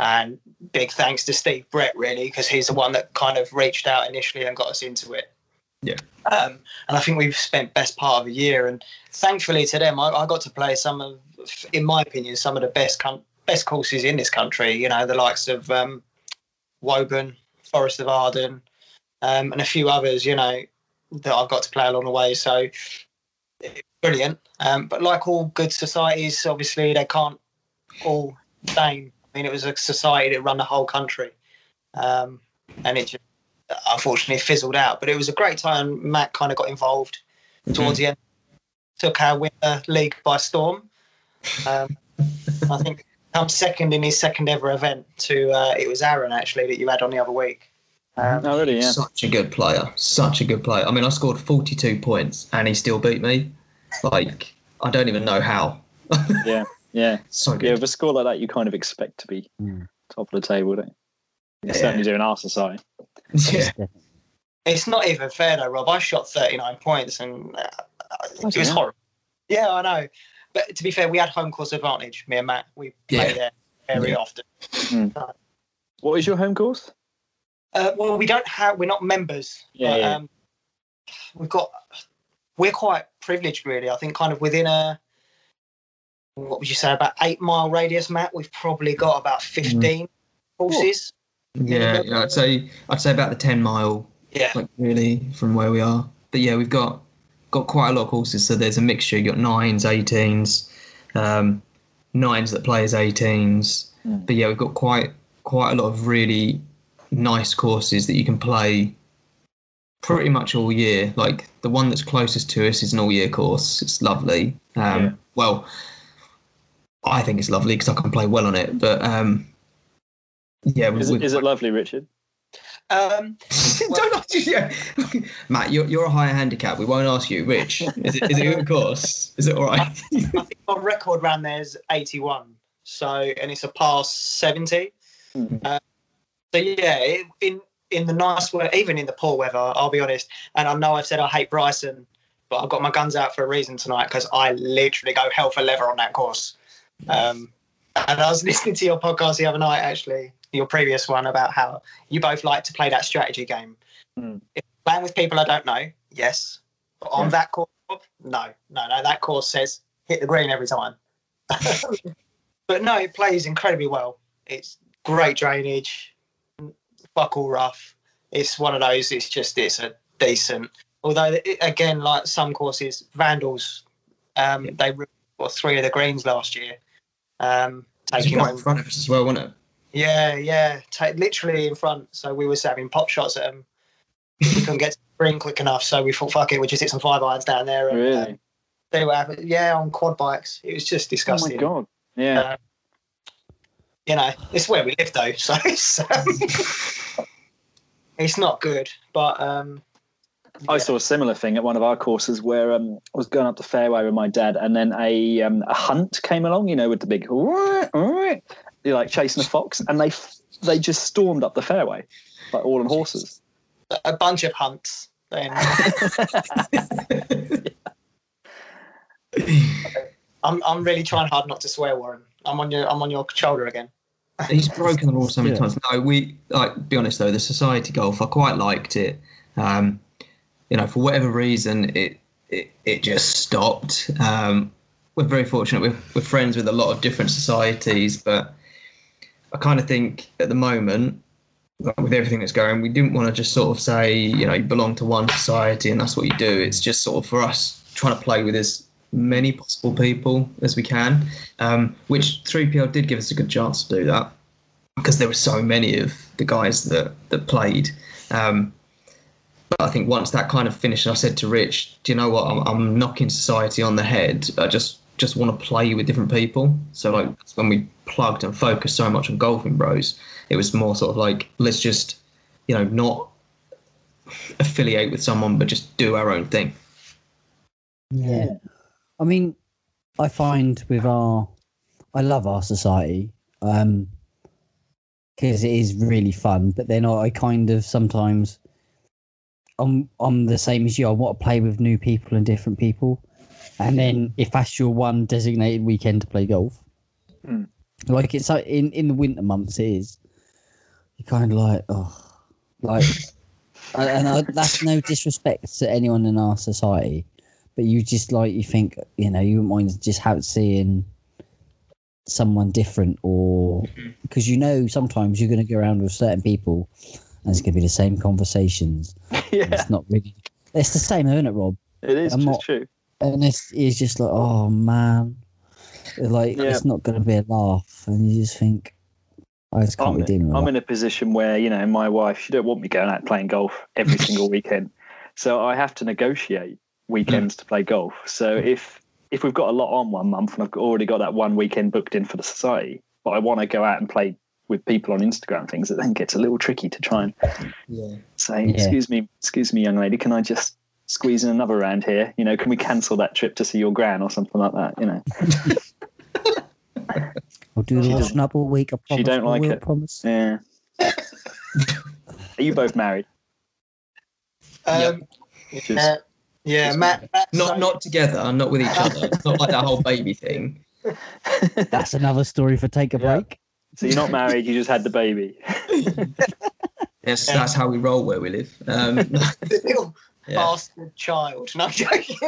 And big thanks to Steve Brett, really, because he's the one that kind of reached out initially and got us into it. Yeah. Um, and I think we've spent best part of a year, and thankfully to them, I, I got to play some of, in my opinion, some of the best com- best courses in this country. You know, the likes of um, Woburn, Forest of Arden, um, and a few others. You know, that I've got to play along the way. So brilliant. Um, but like all good societies, obviously they can't all same. I mean, it was a society that run the whole country, um, and it just unfortunately fizzled out. But it was a great time. Matt kind of got involved towards the end, took our winter league by storm. Um, I think come second in his second ever event to uh, it was Aaron actually that you had on the other week. Um, Oh, really? Yeah. Such a good player. Such a good player. I mean, I scored 42 points and he still beat me. Like, I don't even know how. Yeah. Yeah. <laughs> so good. Yeah. With a score like that, you kind of expect to be Mm. top of the table, don't you? Yeah. Certainly doing our society. Yeah. It's not even fair though, Rob. I shot 39 points and uh, it was horrible. Yeah, I know. But to be fair, we had home course advantage. Me and Matt, we play Yeah. there very Yeah. often. What is your home course? Uh, well, we don't have. We're not members. Yeah, but, yeah. Um, we've got. We're quite privileged, really. I think, kind of within a. What would you say? About eight mile radius, Matt. We've probably got about Mm. 15 courses. Yeah, yeah, I'd say I'd say about the ten mile, Yeah. like really from where we are. But yeah, we've got got quite a lot of courses. So there's a mixture. You've got nines, eighteens, um, nines that play as eighteens. Mm. But yeah, we've got quite quite a lot of really nice courses that you can play pretty much all year. Like the one that's closest to us is an all year course. It's lovely. Um, Yeah. Well, I think it's lovely because I can play well on it. But um, yeah, Is, we've- it, is it lovely, Richard? Um, <laughs> Don't ask you. Yeah. Matt, you're, you're a higher handicap. We won't ask you. Rich, is it, is it a good course? Is it all right? I think my record round there is 81. So, and it's a pass 70. Mhm. Uh, so yeah, it, in in the nice weather, even in the poor weather, I'll be honest. And I know I've said I hate Bryson, but I've got my guns out for a reason tonight because I literally go hell for leather on that course. Um, and I was <laughs> listening to your podcast the other night, actually, your previous one about how you both like to play that strategy game. Mm. If playing with people I don't know, yes. But on Yeah. that course, no, no, no. That course says hit the green every time. <laughs> but no, it plays incredibly well. It's great drainage, fuck all rough. It's one of those. It's just it's a decent. Although it, again, like some courses, Vandals, um, they ruined, what, three of the greens last year. Um, It was taking in front of us as well, wasn't it? Yeah, yeah, ta literally in front. So we were having pop shots at them. we couldn't get to the green quick enough, so we thought, fuck it, we'll just hit some five irons down there and Really? um, see what happens. Yeah, on quad bikes, it was just disgusting. Oh my god! Yeah. you know, it's where we live though, <laughs> so it's, <laughs> it's not good. But um, I saw a similar thing at one of our courses where um, I was going up the fairway with my dad, and then a um, a hunt came along. You know, with the big, you're like chasing a fox, and they they just stormed up the fairway, like all on horses. a bunch of hunts. Then <laughs> <laughs> I'm I'm really trying hard not to swear, Warren. I'm on your I'm on your shoulder again. <laughs> He's broken the law so many Yeah. times. No, we like be honest though. The society golf, I quite liked it. Um, you know, for whatever reason, it it, it just stopped. Um, we're very fortunate. We're, we're friends with a lot of different societies, but I kind of think at the moment, like, with everything that's going, we didn't want to just sort of say, you know, you belong to one society and that's what you do. It's just sort of for us trying to play with as many possible people as we can, um, which 3PL did give us a good chance to do that because there were so many of the guys that that played. Um, but I think once that kind of finished, I said to Rich, "Do you know what? I'm, I'm knocking society on the head. I just just want to play with different people." So like that's when we plugged and focused so much on golfing bros. It was more sort of like let's just you know not affiliate with someone, but just do our own thing. Yeah. I mean, I find with our, I love our society, um, because it is really fun. But then I, I kind of sometimes, I'm I'm the same as you. I want to play with new people and different people, and then if that's your one designated weekend to play golf, Mm. Like it's like in in the winter months, it is. You're kind of like, oh, like, <laughs> and I, that's no disrespect to anyone in our society, but you just like you think you know you wouldn't mind just have seeing someone different or mm-hmm. because you know sometimes you're going to go around with certain people and it's going to be the same conversations. <laughs> Yeah, it's not really it's the same isn't it rob? It is not- true. and it's, it's just like oh man like Yeah. it's not going to be a laugh and you just think i just can't I'm, be dealing with I'm that. in a position where you know my wife she don't want me going out playing golf every <laughs> single weekend, so I have to negotiate weekends to play golf. So mm. if if we've got a lot on one month and I've already got that one weekend booked in for the society, but I want to go out and play with people on Instagram things, it then gets a little tricky to try and Yeah. say, Yeah. "Excuse me, excuse me, young lady, can I just squeeze in another round here? You know, can we cancel that trip to see your gran or something like that? You know." <laughs> <laughs> i'll do the She washing up all week i promise She don't like will it. promise Yeah. Are you both married? Um, Which is- yeah, yeah, Matt. Matt Not so- not together, not with each other. It's not like that whole baby thing. <laughs> that's another story for take a Yeah. break So you're not married, you just had the baby. <laughs> Yes, that's how we roll where we live. Um, the little yeah. bastard child. No, I'm joking.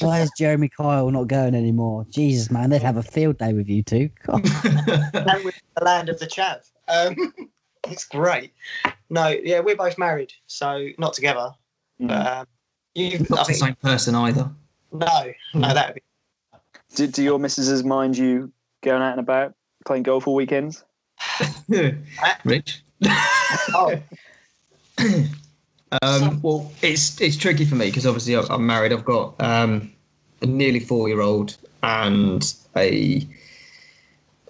Why is jeremy kyle not going anymore jesus man they'd have a field day with you two God. and with the land of the chav. Um, <laughs> it's great. No, yeah, we're both married, so not together. Mm. But um, you, I not the think, same person either. no, no, that would be. Do, do your missuses mind you going out and about playing golf all weekends? <laughs> Rich. Oh, <clears throat> Um, well, it's it's tricky for me because obviously I'm married. I've got um, a nearly four year old and a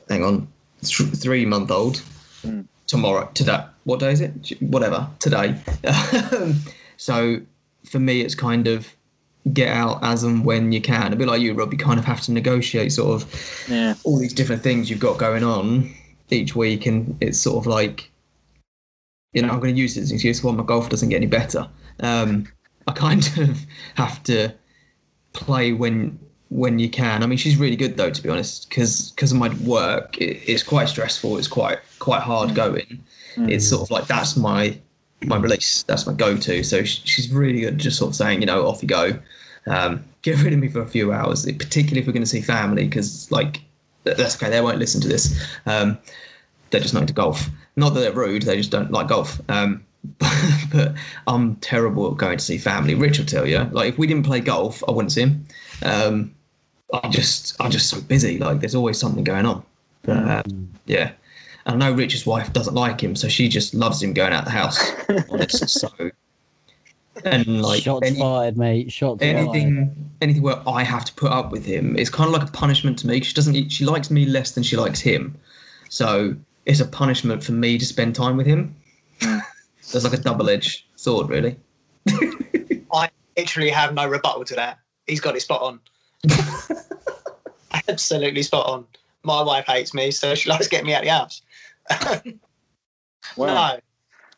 hang on th- three month old. Mm. Tomorrow, today, what day is it? Whatever, today. <laughs> So for me, it's kind of get out as and when you can. A bit like you, Rob. You kind of have to negotiate sort of Yeah. all these different things you've got going on each week, and it's sort of like, you know, I'm going to use it as an excuse why my golf doesn't get any better. Um, I kind <laughs> of have to play when when you can. I mean, she's really good though, to be honest, because because of my work, it, it's quite stressful. It's quite quite hard going. It's sort of like that's my my release. That's my go-to. So sh- she's really good, just sort of saying, you know, off you go. Um, get rid of me for a few hours, particularly if we're going to see family, because like that's okay. They won't listen to this. Um, they're just not into golf. Not that they're rude. They just don't like golf. Um, <laughs> but I'm terrible at going to see family. Rich will tell you. Like if we didn't play golf, I wouldn't see him. Um, I just I'm just so busy. Like there's always something going on. But, um, yeah. And I know Rich's wife doesn't like him, so she just loves him going out the house. <laughs> honest. so and like Shots any- fired, mate. Shots fired. anything anything where I have to put up with him it's kind of like a punishment to me. She doesn't she likes me less than she likes him. So it's a punishment for me to spend time with him. <laughs> so it's like a double edged sword really. <laughs> I literally have no rebuttal to that. He's got it spot on. <laughs> Absolutely spot on. My wife hates me, so she likes getting me out of the house. Wow. No,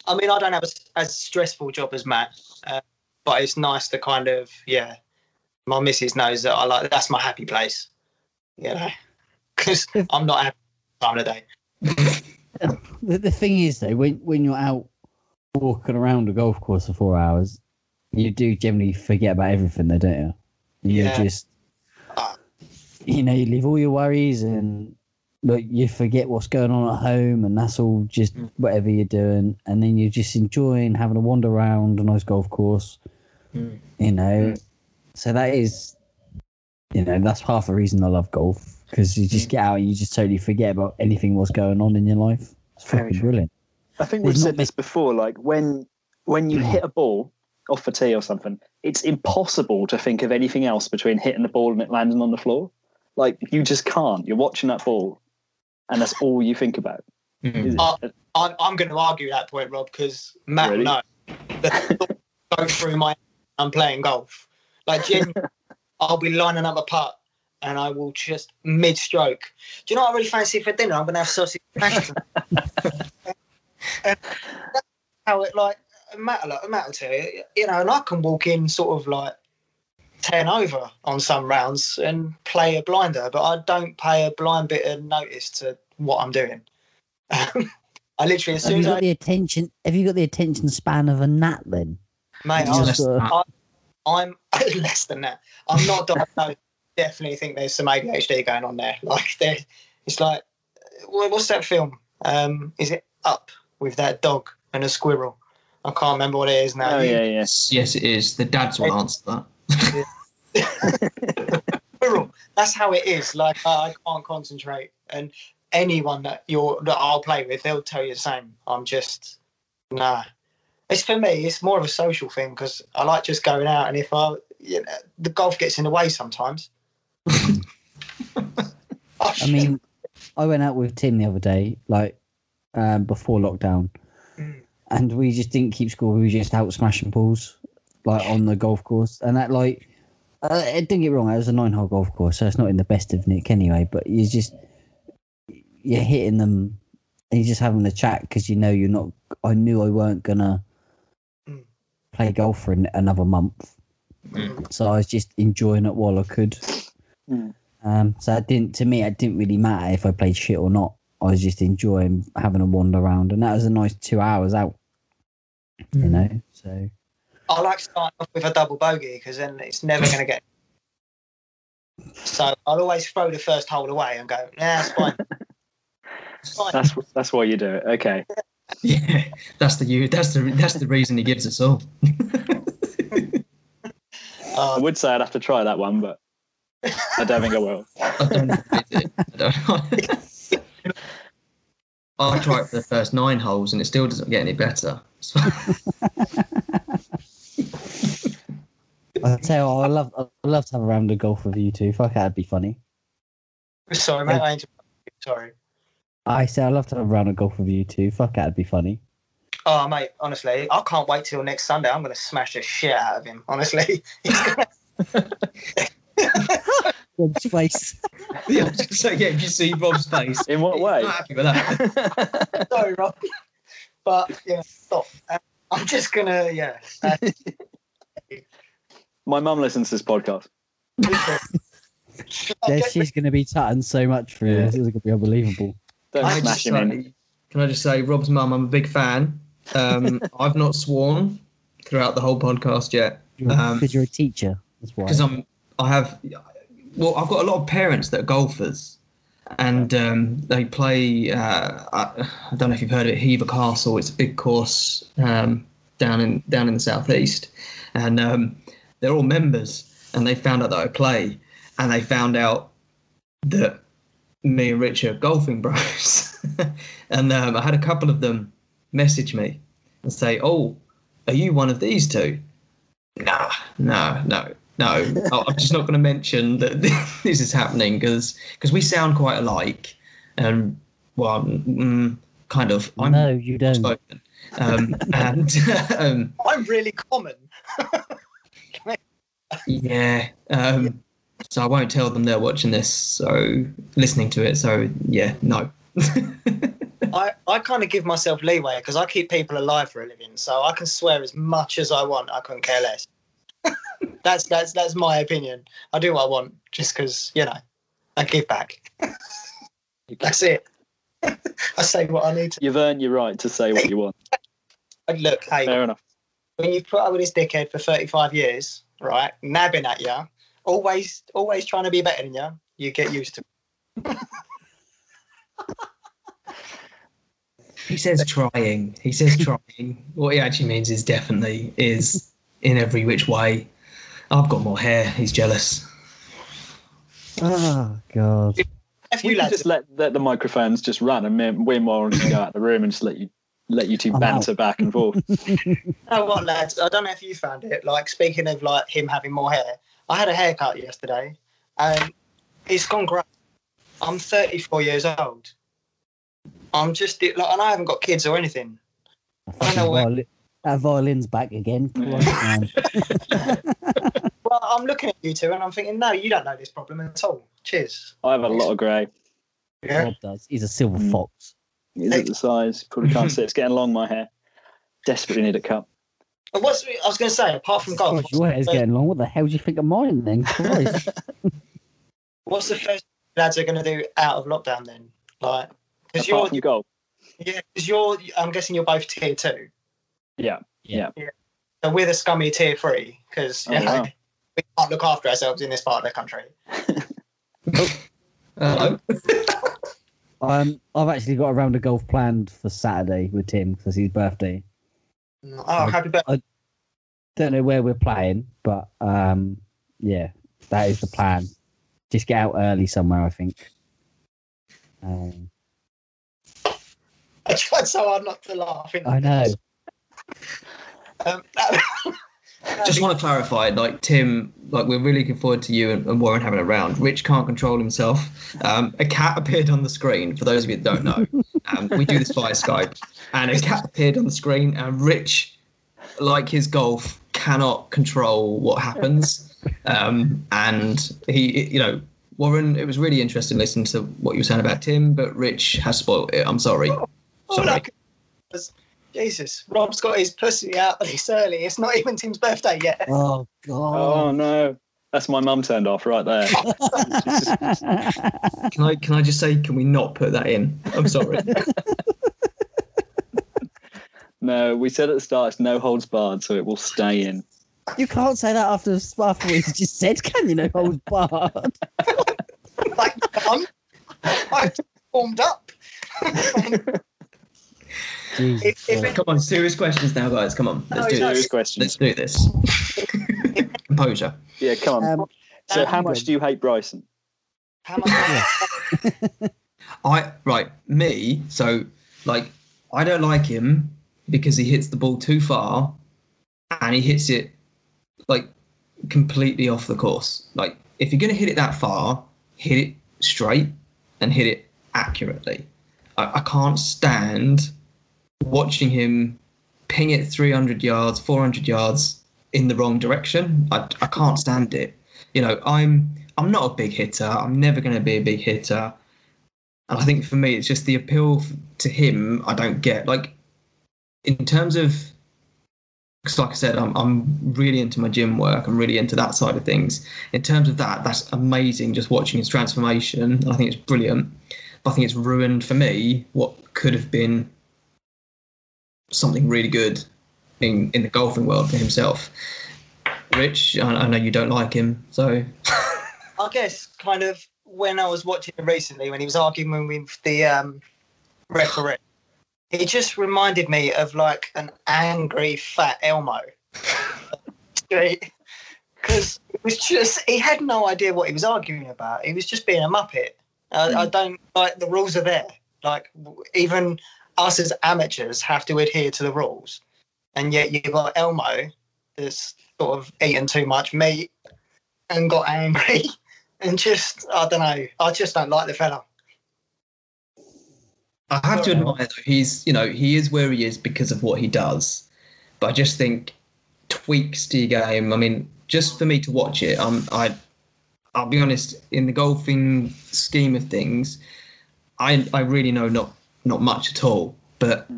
I mean I don't have a, as stressful job as Matt, uh, but it's nice to kind of yeah. My missus knows that I like that's my happy place, you know, because I'm not happy time of the day. The, the thing is, though, when when you're out walking around a golf course for four hours, you do generally forget about everything, though, don't you? You Yeah. just, Ah. you know, you leave all your worries and look, you forget what's going on at home, and that's all just Mm. whatever you're doing, and then you're just enjoying having a wander around a nice golf course. Mm. You know, so that is, you know, that's half the reason I love golf because you Mm. just get out and you just totally forget about anything what's going on in your life. It's Very fucking true. brilliant. I think There's we've not said this before. Like when when you hit a ball off a tee or something, it's impossible to think of anything else between hitting the ball and it landing on the floor. Like you just can't. You're watching that ball, and that's all you think about. Mm. Is it? Uh, I'm, I'm going to argue that point, Rob, because Matt Really? will know that <laughs> go through my. I'm playing golf. Like, genuinely, <laughs> I'll be lining up a putt and I will just mid stroke. Do you know what I really fancy for dinner? I'm going to have sausage passion. and <laughs> that's how it, like, Matt, will- Matt will tell you, you know, and I can walk in sort of like ten over on some rounds and play a blinder, but I don't pay a blind bit of notice to what I'm doing. <laughs> I literally as Have soon you as got I the attention? Have you got the attention span of a gnat then? mate, You I was, uh, I'm <laughs> less than that. I'm not diagnosed. Definitely think there's some ADHD going on there. <laughs> Like there, it's like, what's that film? Um, is it Up with that dog and a squirrel? I can't remember what it is now. Oh yeah, yeah. Yes, yes, it is. The dads will answer that. <laughs> squirrel. That's how it is. Like I, I can't concentrate, and anyone that you're that I'll play with, they'll tell you the same. I'm just nah. It's for me. It's more of a social thing because I like just going out, and if I, you know, the golf gets in the way sometimes. <laughs> I mean, I went out with Tim the other day, like um, before lockdown, Mm. and we just didn't keep score. We were just out smashing balls, like on the golf course, and that like. Uh, don't get wrong, it was a nine-hole golf course, so it's not in the best of nick anyway. But you're just you're hitting them, and you're just having a chat because you know you're not. I knew I weren't gonna Mm. play golf for an, another month, Mm. so I was just enjoying it while I could. Mm. Um, so it didn't to me. It didn't really matter if I played shit or not. I was just enjoying having a wander around, and that was a nice two hours out. You Mm. know, so I like starting off with a double bogey because then it's never going to get. <laughs> So I'll always throw the first hole away and go, nah, it's fine. <laughs> It's fine. That's that's why you do it. Okay. <laughs> Yeah, that's the you. That's the that's the reason he gives us all. I Um, would say I'd have to try that one, but I don't think I will. <laughs> I don't admit it. I don't. <laughs> I try it for the first nine holes and it still doesn't get any better. <laughs> So, I tell you, what, I love I love to have a round of golf with you two. Fuck, that'd be funny. sorry, mate. I interrupted. Sorry. I say I love to have a round of golf with you two. Fuck, that'd be funny. Oh, mate, honestly, I can't wait till next Sunday. I'm going to smash the shit out of him. Honestly, <laughs> He's face. <laughs> yeah, I was gonna say, yeah, if you see Rob's face, In what he's way? Not happy with that. <laughs> sorry, Rob, but yeah, stop. Uh, I'm just gonna, yeah. Uh, My mum listens to this podcast. Yeah, she's going to be tutting so much for you. This is going to be unbelievable. Don't Can I smash just him in. say- Can I just say, Rob's mum, I'm a big fan. Um, I've not sworn throughout the whole podcast yet Because Um, you're a teacher. That's why. because I'm. I have. Well, I've got a lot of parents that are golfers, and um, they play. Uh, I, I don't know if you've heard of it, Hever Castle. It's a big course um, down in down in the southeast, and um, they're all members. And they found out that I play, and they found out that me and Rich are golfing bros. <laughs> and um, I had a couple of them message me and say, "Oh, are you one of these two? Nah, no, no, no. I- I'm just not going to mention that <laughs> this is happening because we sound quite alike, and well, mm, kind of. I'm no, you don't. spoken, um, and <laughs> um, I'm really common. yeah. Um, so I won't tell them they're watching this, so listening to it. So yeah, no. <laughs> I, I kind of give myself leeway because I keep people alive for a living, so I can swear as much as I want. I couldn't care less. That's that's that's my opinion. I do what I want just because you know I give back. <laughs> that's it. I say what I need to. You've earned your right to say what you want. <laughs> Look, hey, Fair enough. when you put up with this dickhead for 35 years, right, nabbing at you, always always trying to be better than you, you get used to. it. <laughs> He says trying. He says trying. What he actually means is definitely is in every which way. I've got more hair. He's jealous. Oh God. If We you could lads, just let, let the microphones just run and me- we're more to go out the room and just let you let you two I'm banter back and forth. you <laughs> oh, know what, lads? I don't know if you found it. Like speaking of like him having more hair, I had a haircut yesterday, and it's gone great. I'm 34 years old. I'm just like, and I haven't got kids or anything. I don't know where- Violi- that violin's back again. Christ, man. Well, <laughs> <laughs> I'm looking at you two, and I'm thinking, no, you don't know this problem at all. Cheers. I have a lot of grey. Yeah. Rob does. He's a silver Mm. fox. Is it the size? Probably can't see. It's getting long. My hair. Desperately need a cut. But what's I was going to say apart from golf? Gosh, your hair's getting long. What the hell do you think of mine then? <laughs> Christ. What's the first lads are going to do out of lockdown then? Like, because you're from golf. yeah, because you're. I'm guessing you're both tier two. Yeah. Yeah. So we're the scummy tier three because Oh, you know, wow. We can't look after ourselves in this part of the country. <laughs> Hello. <laughs> um, I've actually got a round of golf planned for Saturday with Tim because his birthday. Oh, happy birthday! Don't know where we're playing, but um, yeah, that is the plan. Just get out early somewhere, I think. Um, I tried so hard not to laugh. in- I know. Um, <laughs> <laughs> Just want to clarify, like Tim, like we're really looking forward to you and, and Warren having a round. Rich can't control himself. Um, a cat appeared on the screen. For those of you that don't know, um, we do this via Skype, and a cat appeared on the screen, and Rich, like his golf, cannot control what happens. Um, and he, you know, Warren, it was really interesting listening to what you were saying about Tim, but Rich has spoiled it. I'm sorry. Oh, Sorry. Look. Jesus, Rob's got his pussy out <laughs> this early. It's not even Tim's birthday yet. Oh God. Oh no. That's my mum turned off right there. <laughs> Can I can I just say, can we not put that in? I'm sorry. <laughs> No, we said at the start it's no holds barred, so it will stay in. you can't say that after after what you just said, can you? No holds barred. like, um, I warmed up. Jesus If- if Christ. Come on, serious questions now, guys. Come on, let's No, do no. this. Questions. Let's do this. <laughs> Composure. Yeah, come on. Um, so, um, how much do you hate Bryson? How much? <laughs> I right me. So like, I don't like him because he hits the ball too far, and he hits it like completely off the course. Like, if you're gonna hit it that far, hit it straight and hit it accurately. I, I can't stand watching him ping it 300 yards, 400 yards in the wrong direction. I, I can't stand it. You know, I'm I'm not a big hitter. I'm never going to be a big hitter. And I think for me, it's just the appeal to him. I don't get like in terms of because, like I said, I'm I'm really into my gym work. I'm really into that side of things. In terms of that, that's amazing. Just watching his transformation, I think it's brilliant. But I think it's ruined for me what could have been something really good in in the golfing world for himself. Rich, I, I know you don't like him, so <laughs> I guess kind of when I was watching him recently, when he was arguing with the um, referee, he just reminded me of like an angry fat Elmo. <laughs> Because it was just, he had no idea what he was arguing about. He was just being a muppet. I, I don't like the rules are there. Like even us as amateurs have to adhere to the rules, and yet you've got Elmo that's sort of eaten too much meat and got angry <laughs> and just I don't know. I just don't like the fella. I have to admire though he's you know he is where he is because of what he does, but I just think tweaks to your game. I mean, just for me to watch it, um, I I'll be honest in the golfing scheme of things, I I really know not not much at all, but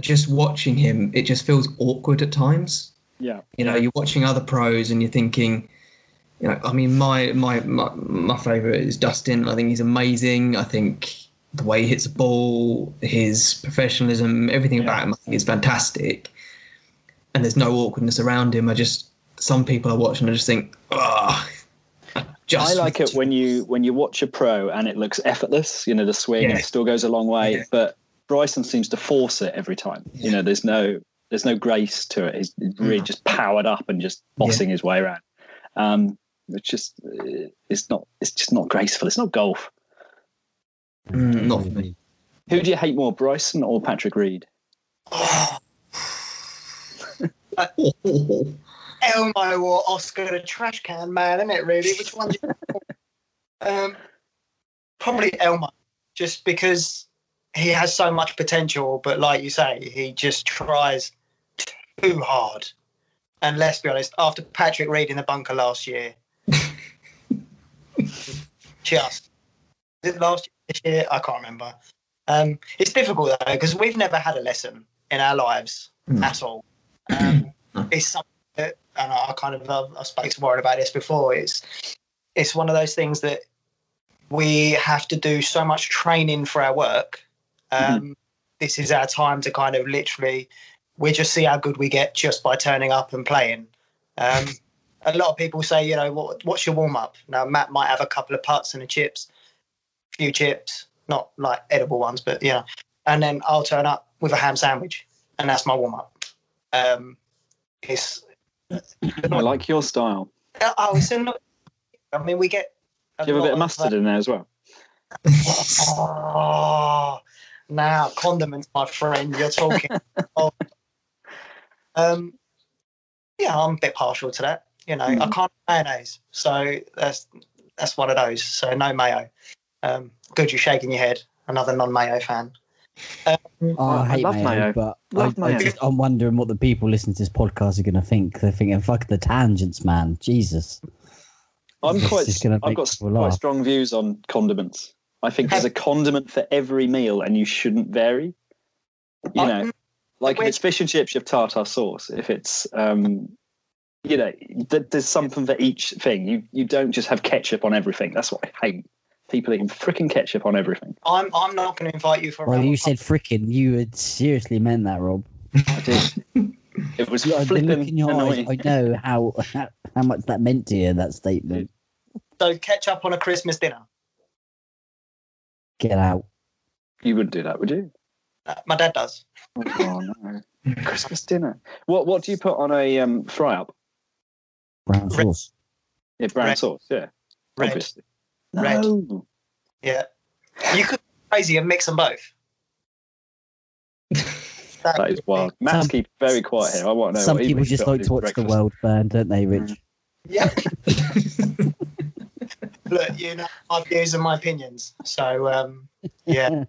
just watching him, it just feels awkward at times. Yeah. You know, you're watching other pros and you're thinking, you know, I mean, my my my, my favorite is Dustin. I think he's amazing. I think the way he hits the ball, his professionalism, everything about him, I think is fantastic. And there's no awkwardness around him. I just some people I watch and I just think, ah. I like it when you when you watch a pro and it looks effortless. You know, the swing Yeah. still goes a long way, Yeah. but Bryson seems to force it every time. You know, there's no there's no grace to it. He's really just powered up and just bossing his way around. Um, it's just uh, it's not it's just not graceful. It's not golf. Mm, not for me. Who do you hate more, Bryson or Patrick Reed? <laughs> <laughs> Elmo or Oscar the trash can man, isn't it? Really, which one? Do you um, probably Elmo, just because he has so much potential, but like you say, he just tries too hard. And let's be honest, after Patrick Reed in the bunker last year, <laughs> just last year, this year, I can't remember. Um, it's difficult though because we've never had a lesson in our lives Mm. at all. <clears throat> Um, it's something that, and I kind of I've, I've spoken to Warren about this before. It's it's one of those things that we have to do so much training for our work. Um, This is our time to kind of literally, we just see how good we get just by turning up and playing. Um, a lot of people say, you know, what, what's your warm up? Now, Matt might have a couple of putts and a chips, a few chips, not like edible ones, but you know, and then I'll turn up with a ham sandwich, and that's my warm up. Um, it's I like your style. oh, it's a, I mean, we get. Do you have a bit of mustard in there as well? <laughs> Oh, now condiments, my friend. You're talking. <laughs> oh. Um, yeah, I'm a bit partial to that. You know, I Mm. can't mayonnaise, so that's that's one of those. So no mayo. Um, good, you're shaking your head. Another non-mayo fan. Oh, I I hate love mayo, mayo. but Love I, I mayo. just, I'm wondering what the people listening to this podcast are going to think. They're thinking, "Fuck the tangents, man! Jesus." I'm It's quite. just gonna I've got quite laugh. strong views on condiments. I think there's a condiment for every meal, and you shouldn't vary. You know, Um, like if it's fish and chips, you have tartar sauce. If it's, um, you know, th- there's something for each thing. You you don't just have ketchup on everything. That's what I hate. People eating freaking ketchup on everything. I'm I'm not going to invite you for. a Well, round you said frickin'. You had seriously meant that, Rob. I did. <laughs> It was Yeah, flipping look in your eyes. I know how, how <laughs> how much that meant to you. That statement. So catch up on a Christmas dinner. Get out. You wouldn't do that, would you? Uh, my dad does. Oh no! Christmas dinner. What what do you put on a um, fry up? Brown Red- sauce. Yeah, brown Red. sauce. Yeah, Red. obviously. Red. Yeah. You could be crazy and mix them both. <laughs> That is wild. Matt's Some- keep very quiet here. I want to know. Some what people just like to watch breakfast. the world burn, don't they, Rich? Yeah. <laughs> <laughs> Look, you know my views and my opinions. So um, yeah.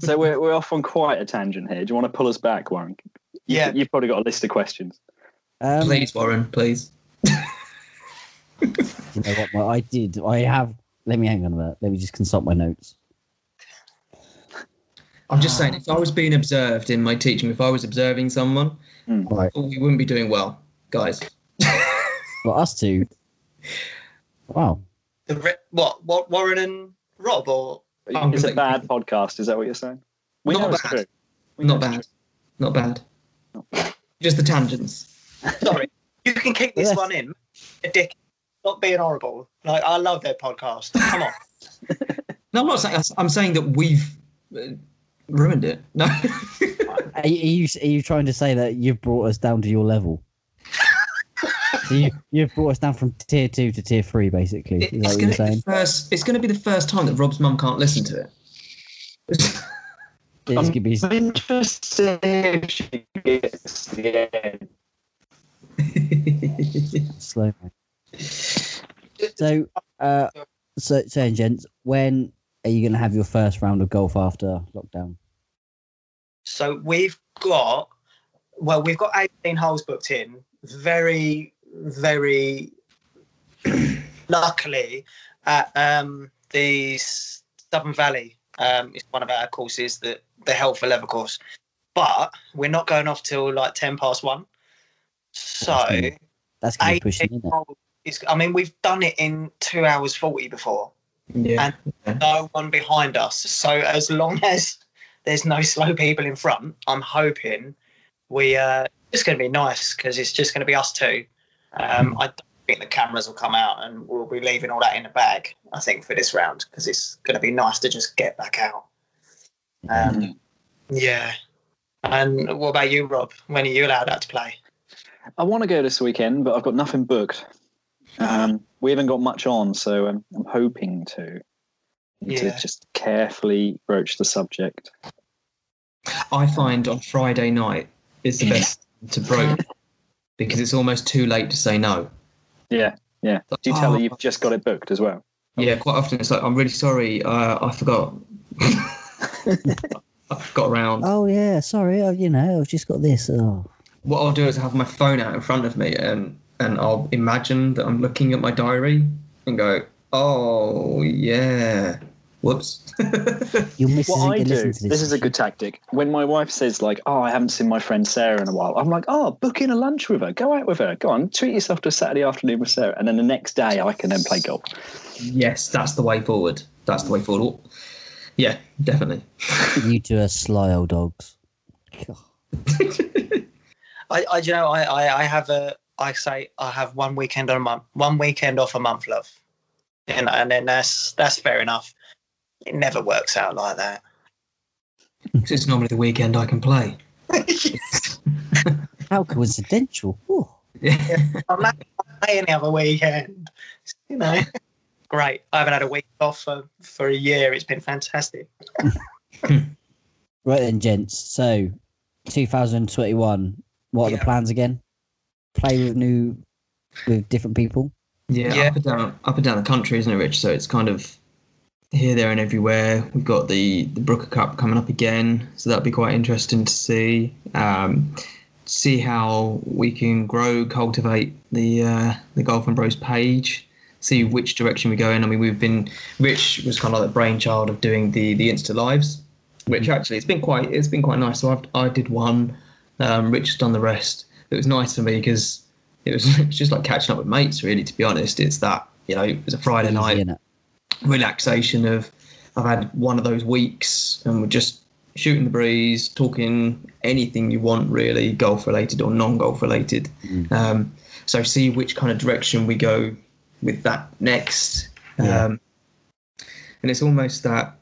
So we're we're off on quite a tangent here. Do you want to pull us back, Warren? Yeah. You've probably got a list of questions. Um, please, Warren, please. You know what? Well, I did. I have. Let me hang on a minute. Let me just consult my notes. I'm just saying, if I was being observed in my teaching, if I was observing someone, hmm. Right. we wouldn't be doing well, guys. <laughs> Well, us two. Wow. The what? What? Warren and Rob or I'm it's a gonna- bad podcast. Is that what you're saying? We Not know bad. We Not know bad. Not bad. Not bad. Just the tangents. <laughs> sorry, you can keep this Yes. one in. A dick. Not being horrible. Like I love their podcast. Come on. <laughs> No, I'm not saying. I'm saying that we've uh, ruined it. No. Are, are you are you trying to say that you've brought us down to your level? so you you've brought us down from tier two to tier three, basically. Is it's gonna be the first. It's going to be the first time that Rob's mum can't listen to it. It's gonna be I'm interested if she gets the end. <laughs> slow. So, uh, so, so, gents, when are you gonna have your first round of golf after lockdown? So we've got, well, we've got 18 holes booked in. Very, very luckily at um, the Southern Valley. Um, it's one of our courses that the held for level course. But we're not going off till like 10 past one. So That's gonna- That's 18 pushing, it? holes is, I mean, we've done it in two hours 40 before. yeah. no one behind us. So as long as there's no slow people in front, I'm hoping we uh it's going to be nice because it's just going to be us two. Um, I don't think the cameras will come out and we'll be leaving all that in the bag. I think for this round because it's going to be nice to just get back out. Um, yeah. And what about you, Rob? When are you allowed out to play? I want to go this weekend, but I've got nothing booked. Um, we haven't got much on, so um, I'm hoping to. Yeah. to just carefully broach the subject. I find on Friday night is the best <laughs> to broach because it's almost too late to say no. Yeah, yeah. Do you tell her Oh. you've just got it booked as well? Yeah, quite often it's like, I'm really sorry, uh, I forgot. <laughs> I've got around. Oh yeah, sorry. Oh, you know, I've just got this. Oh, What I'll do is have my phone out in front of me and and I'll imagine that I'm looking at my diary and go, oh yeah, Whoops. <laughs> Your missus What I do, gonna listen to this is a good tactic. When my wife says like, "Oh, I haven't seen my friend Sarah in a while," I'm like, "Oh, book in a lunch with her. Go out with her. Go on, treat yourself to a Saturday afternoon with Sarah." And then the next day, I can then play golf. yes, that's the way forward. That's the way forward. Oh, yeah, definitely. <laughs> You two are sly old dogs. God. <laughs> I, I you know, I, I, I have a, I say I have one weekend on a month, one weekend off a month, love, and and then that's that's fair enough. It never works out like that. 'Cause it's normally the weekend I can play. <laughs> How coincidental. Ooh. <laughs> I'm not play any other weekend. You know, great. I haven't had a week off for, for a year. It's been fantastic. <laughs> Right then, gents. So, 2021. What are Yeah. the plans again? Play with new, with different people. Yeah, Yeah. up and down, up and down the country, isn't it, Rich? So it's kind of here, there, and everywhere. We've got the the Brooker Cup coming up again, so that'll be quite interesting to see. Um, see how we can grow, cultivate the uh, the Golfing Bros page. See which direction we go in. I mean, we've been Rich was kind of like the brainchild of doing the the Insta lives, which actually it's been quite it's been quite nice. So I've, I did one, um, Rich has done the rest. It was nice for me because it was, <laughs> it was just like catching up with mates. Really, to be honest, it's that you know it was a Friday night relaxation of I've had one of those weeks and we're just shooting the breeze, talking anything you want really, golf related or non-golf related. Mm. Um, so see which kind of direction we go with that next. Yeah. Um, and it's almost that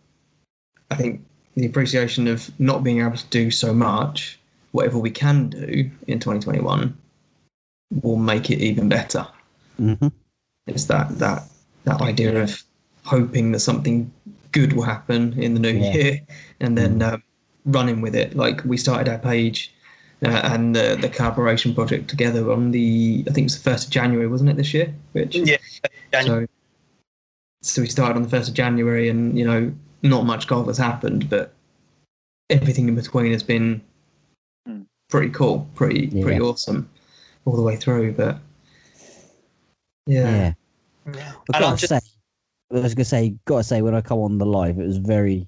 I think the appreciation of not being able to do so much, whatever we can do in 2021, will make it even better. Mhm. It's that that that idea of hoping that something good will happen in the new Yeah. year, and then uh, running with it. Like we started our page uh, and the the collaboration project together on the I think it was the first of January, wasn't it this year? Which Yeah. So so we started on the first of January, and you know not much golf has happened, but everything in between has been. Pretty cool, pretty pretty awesome all the way through. But yeah. Yeah. Yeah. I gotta just, say, I was gonna say, gotta say, when I come on the live, it was very.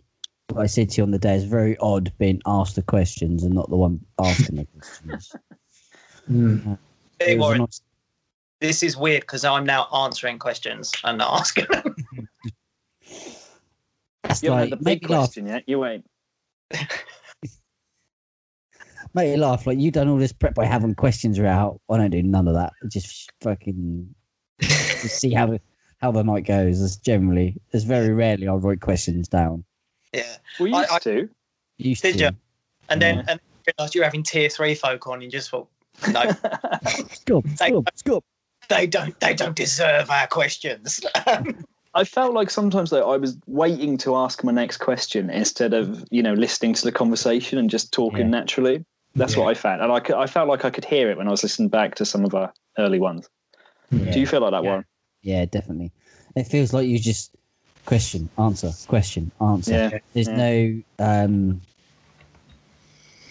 What I said to you on the day it's very odd being asked the questions and not the one asking the <laughs> questions. Mm. Hey, It was a Warren, nice- this is weird because I'm now answering questions and not asking them. <laughs> That's You haven't like had the big me laugh. question yet. You ain't. <laughs> Make you laugh. Like you've done all this prep by having questions out. I don't do none of that. Just fucking <laughs> just see how how the night goes. It's generally, it's very rarely I'll write questions down. yeah. We used I- to. Used Did to. you? And then Yeah. and you realised you're having tier three folk on. You just thought, no, Scub, scub, scub. they don't. They don't deserve our questions. <laughs> I felt like sometimes though I was waiting to ask my next question instead of you know listening to the conversation and just talking Yeah. naturally. That's what I found, and I, I felt like I could hear it when I was listening back to some of our early ones. Yeah. Do you feel like that, Yeah. Warren? Yeah, definitely. It feels like you just question, answer, question, answer. Yeah. There's yeah. no, um,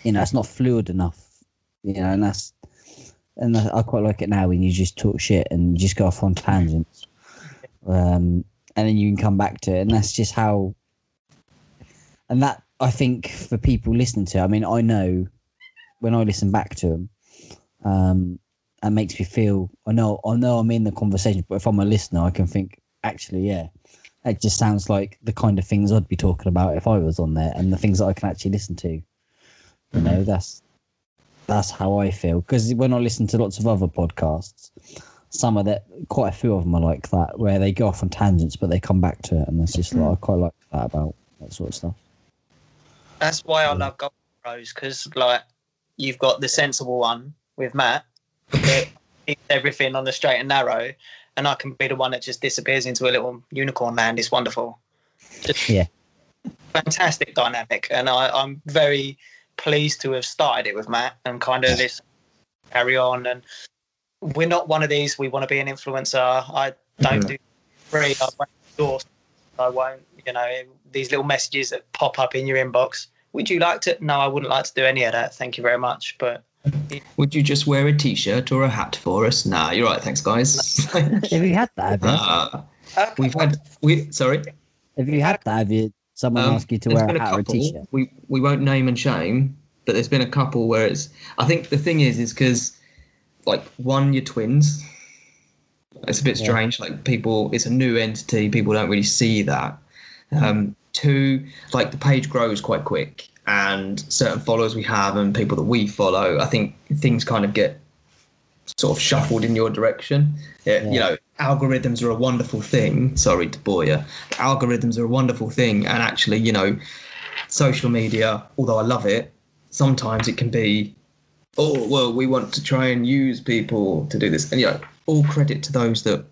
you know, it's not fluid enough. You know, and that's, and I I quite like it now when you just talk shit and you just go off on tangents, um, and then you can come back to it, and that's just how. And that I think for people listening to, I mean, I know when I listen back to them, um, that makes me feel. I know, I know, I'm in the conversation, but if I'm a listener, I can think, actually, yeah, it just sounds like the kind of things I'd be talking about if I was on there, and the things that I can actually listen to. You know, that's that's how I feel because when I listen to lots of other podcasts, some of that, quite a few of them are like that, where they go off on tangents, but they come back to it, and that's just like I quite like that about that sort of stuff. That's why I love Golf Bros because like you've got the sensible one with Matt that keeps everything on the straight and narrow, and I can be the one that just disappears into a little unicorn land. It's wonderful. Just Yeah. fantastic dynamic, and I, I'm very pleased to have started it with Matt and kind of this carry on. And we're not one of these. We want to be an influencer. I don't Mhm. do free. I won't endorse. I won't. You know these little messages that pop up in your inbox. Would you like to? No, I wouldn't like to do any of that. Thank you very much. But Would you just wear a t-shirt or a hat for us? Nah, you're right. Thanks, guys. <laughs> Have you had that? Have you? uh, okay. we've had we sorry. Have you had that? Have you someone Um, ask you to wear a hat or a couple. t-shirt? We we won't name and shame, but there's been a couple where it's. I think the thing is, is because like one, you're twins. It's a bit Yeah. strange. Like people, it's a new entity. People don't really see that. Um, two, like the page grows quite quick, and certain followers we have and people that we follow, I think things kind of get sort of shuffled in your direction. Yeah, Yeah. You know, algorithms are a wonderful thing. Sorry to bore you. Algorithms are a wonderful thing, and actually, you know, social media, although I love it, sometimes it can be, oh well, we want to try and use people to do this, and you know, all credit to those that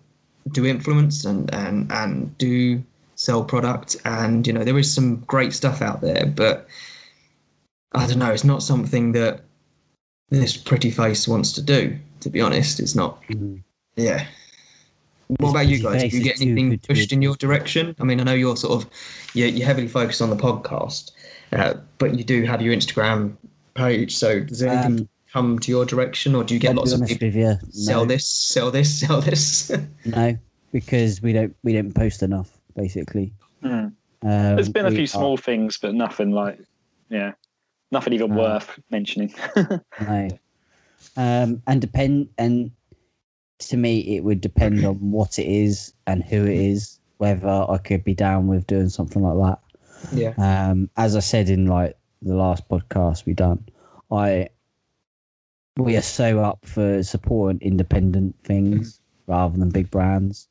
do influence and and and do sell product, and you know, there is some great stuff out there, but I don't know, it's not something that this pretty face wants to do. To be honest, it's not. Mhm. Yeah. What about you guys? Do you get anything pushed in your direction? I mean, I know you're sort of you're, you're heavily focused on the podcast, uh, but you do have your Instagram page. So does anything Um, come to your direction, or do you get I'll lots of people you, sell this, sell this, <laughs> sell this? no, because we don't we don't post enough. Basically, Hmm. um, There's been a we few are- small things, but nothing like, yeah, nothing even Uh, worth mentioning. <laughs> No. Um, and depend and to me it would depend on what it is and who it is, whether I could be down with doing something like that. yeah, Um, as I said in like the last podcast we done, I we are so up for supporting independent things rather than big brands.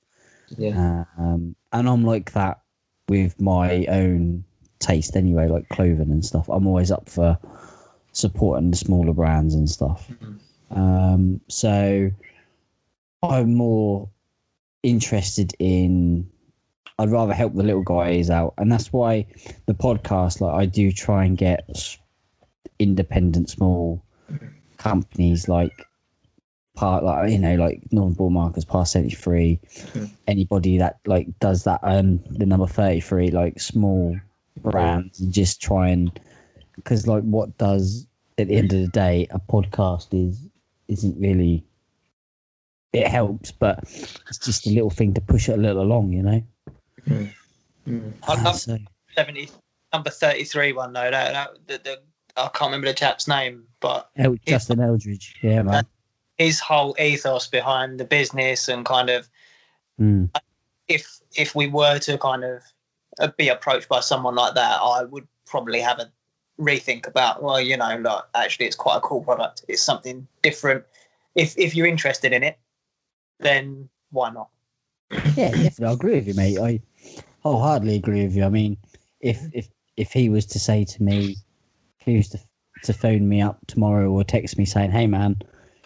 Yeah, Um, and I'm like that with my own taste anyway, like clothing and stuff. I'm always up for supporting the smaller brands and stuff. Mhm. Um, so I'm more interested in. I'd rather help the little guys out, and that's why the podcast, like I do, try and get independent small companies like part like you know like Northern Ball Markers, Past Seventy Three, Mhm. anybody that like does that um the number thirty three like small brands and just try and because like what does at the end of the day a podcast is isn't really it helps but it's just a little thing to push it a little along you know Mm. I love so, 70, number 33 one though. That, that, the, the, I can't remember the chap's name, but El- Justin Eldridge yeah man his whole ethos behind the business and kind of mm. if if we were to kind of uh, be approached by someone like that, I would probably have a rethink about. Well, you know, like actually, it's quite a cool product. It's something different. If if you're interested in it, then why not? yeah <clears throat> definitely I agree with you mate I wholeheartedly agree with you I mean if if if he was to say to me if he was to, to phone me up tomorrow or text me saying hey man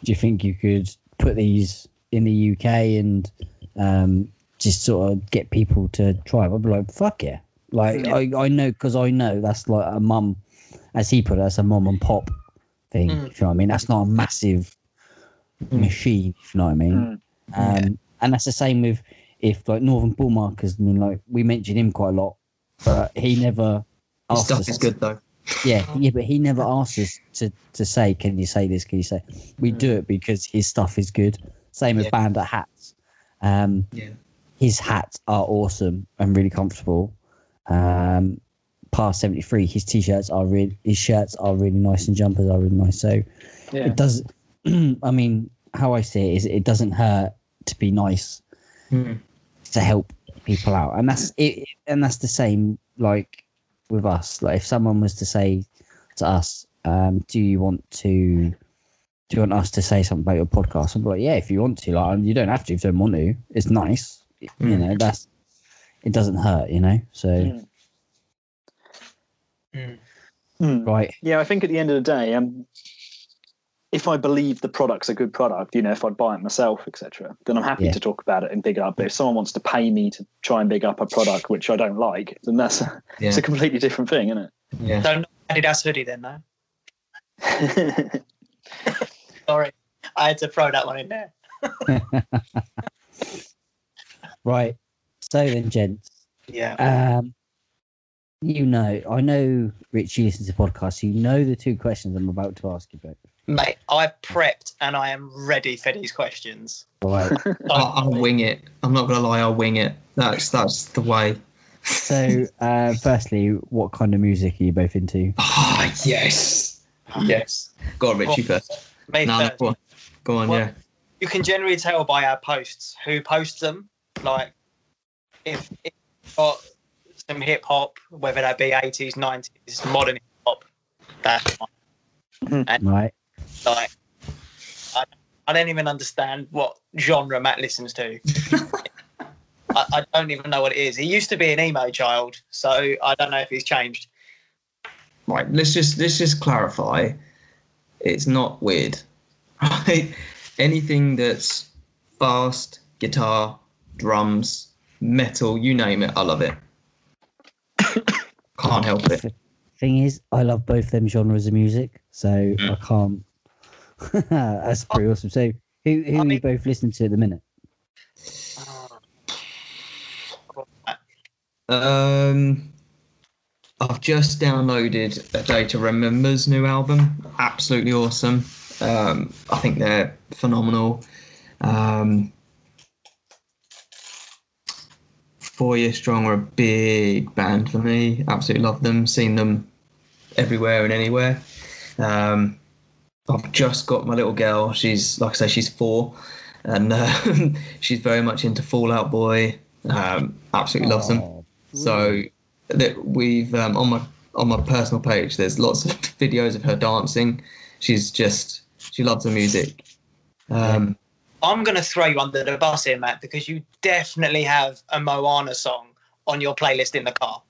do you think you could put these in the UK and um, just sort of get people to try it? I'd be like, fuck yeah. Like, Yeah. I, I know, because I know that's like a mum, as he put it, that's a mum and pop thing. Mm. You know what I mean? That's not a massive Mm. machine, if you know what I mean. Mm. Um, Yeah. And that's the same with if like Northern Ball Markers, I mean, like we mentioned him quite a lot, but he never His stuff is good though. Yeah, yeah, but he never asks us to, to say, "Can you say this? Can you say?" We do it because his stuff is good. Same Yeah. Bandit hats. Um, Yeah. his hats are awesome and really comfortable. Um, past seventy three, his t-shirts are really, his shirts are really nice, and jumpers are really nice. So Yeah. it does. <clears throat> I mean, how I see it is, it doesn't hurt to be nice Mm. to help people out, and that's it. And that's the same like with us. Like if someone was to say to us, um, "Do you want to?" Do you want us to say something about your podcast? I'm like, yeah, if you want to, like, you don't have to if you don't want to. It's nice, you Mm. know. That's it doesn't hurt, you know. So Mm. Mm. Mm. right, Yeah, I think at the end of the day, um, if I believe the product's a good product, you know, if I'd buy it myself, etc., then I'm happy Yeah. to talk about it and big it up. But if someone wants to pay me to try and big up a product which I don't like, then that's a, Yeah. it's a completely different thing, isn't it? Yeah. So not Adidas hoodie then, no. it? <laughs> Sorry, I had to throw that one in there. <laughs> right. So then, gents, Yeah. um, you know, I know, Rich, you listen to podcasts. You know the two questions I'm about to ask you about. Mate, I've prepped and I am ready for these questions. Right. <laughs> I'll, I'll wing it. I'm not gonna lie. I'll wing it. That's that's the way. So, uh, firstly, what kind of music are you both into? Ah, yes. Yes. Go on, Richie first. Me No, no, first. go on. Go on, Well- yeah. You can generally tell by our posts who posts them. Like, if if you've got some hip hop, whether that be 80s, 90s, modern hip hop, that's mine. Right. Like I, I don't even understand what genre Matt listens to. <laughs> I, I don't even know what it is. He used to be an emo child, so I don't know if he's changed. Right, let's just let's just clarify. It's not weird. <laughs> Right? Anything that's fast, guitar, drums, metal, you name it, I love it. Can't help it. Thing is, I love both them genres of music, so Mm. I can't. <laughs> That's pretty awesome. So, who who I are you both listening to at the minute? Um, I've just downloaded a Day To Remember's new album. Absolutely awesome. Um, I think they're phenomenal. Um, Four Year Strong are a big band for me. Absolutely love them. Seen them everywhere and anywhere. Um, I've just got my little girl. She's like I say, she's four, and uh, <laughs> she's very much into Fall Out Boy. Um, absolutely loves them. So that we've um, on my on my personal page. There's lots of <laughs> videos of her dancing. She's just she loves the music. Um, I'm going to throw you under the bus here, Matt, because you definitely have a Moana song on your playlist in the car.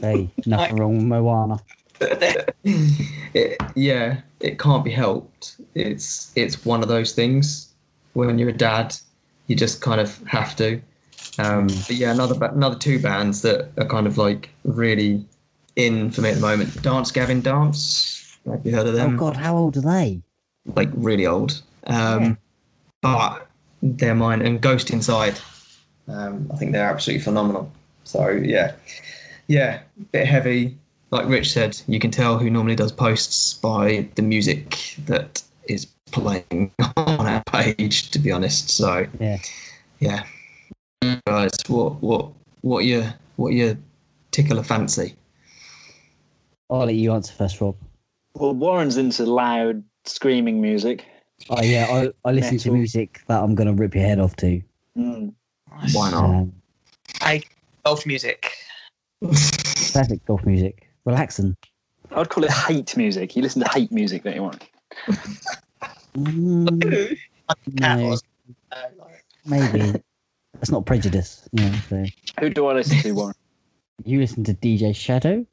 Hey, nothing wrong with Moana. It, <laughs> yeah, it can't be helped. It's it's one of those things. When you're a dad, you just kind of have to. Um, but yeah, another another two bands that are kind of like really in for me at the moment. Dance Gavin Dance. Have you heard of them? Oh? God, how old are they? like really old. Um, Yeah. But they're mine. And Ghost Inside, um, I think they're absolutely phenomenal. So yeah, yeah, bit heavy. Like Rich said, you can tell who normally does posts by the music that is playing <laughs> on our page. To be honest, so Yeah. yeah. Guys, what what what your what your tickle a fancy? I'll let you answer first, Rob. Well, Warren's into loud screaming music. Oh yeah, I, I listen to music that I'm gonna rip your head off to. Mm. Why not? Um, Golf music. classic golf music, relaxing. I'd call it hate music. You listen to hate music, don't you, Warren? Mm, <laughs> no, was, like- maybe that's not prejudice. Yeah, so Who do I listen to, Warren? you listen to DJ Shadow.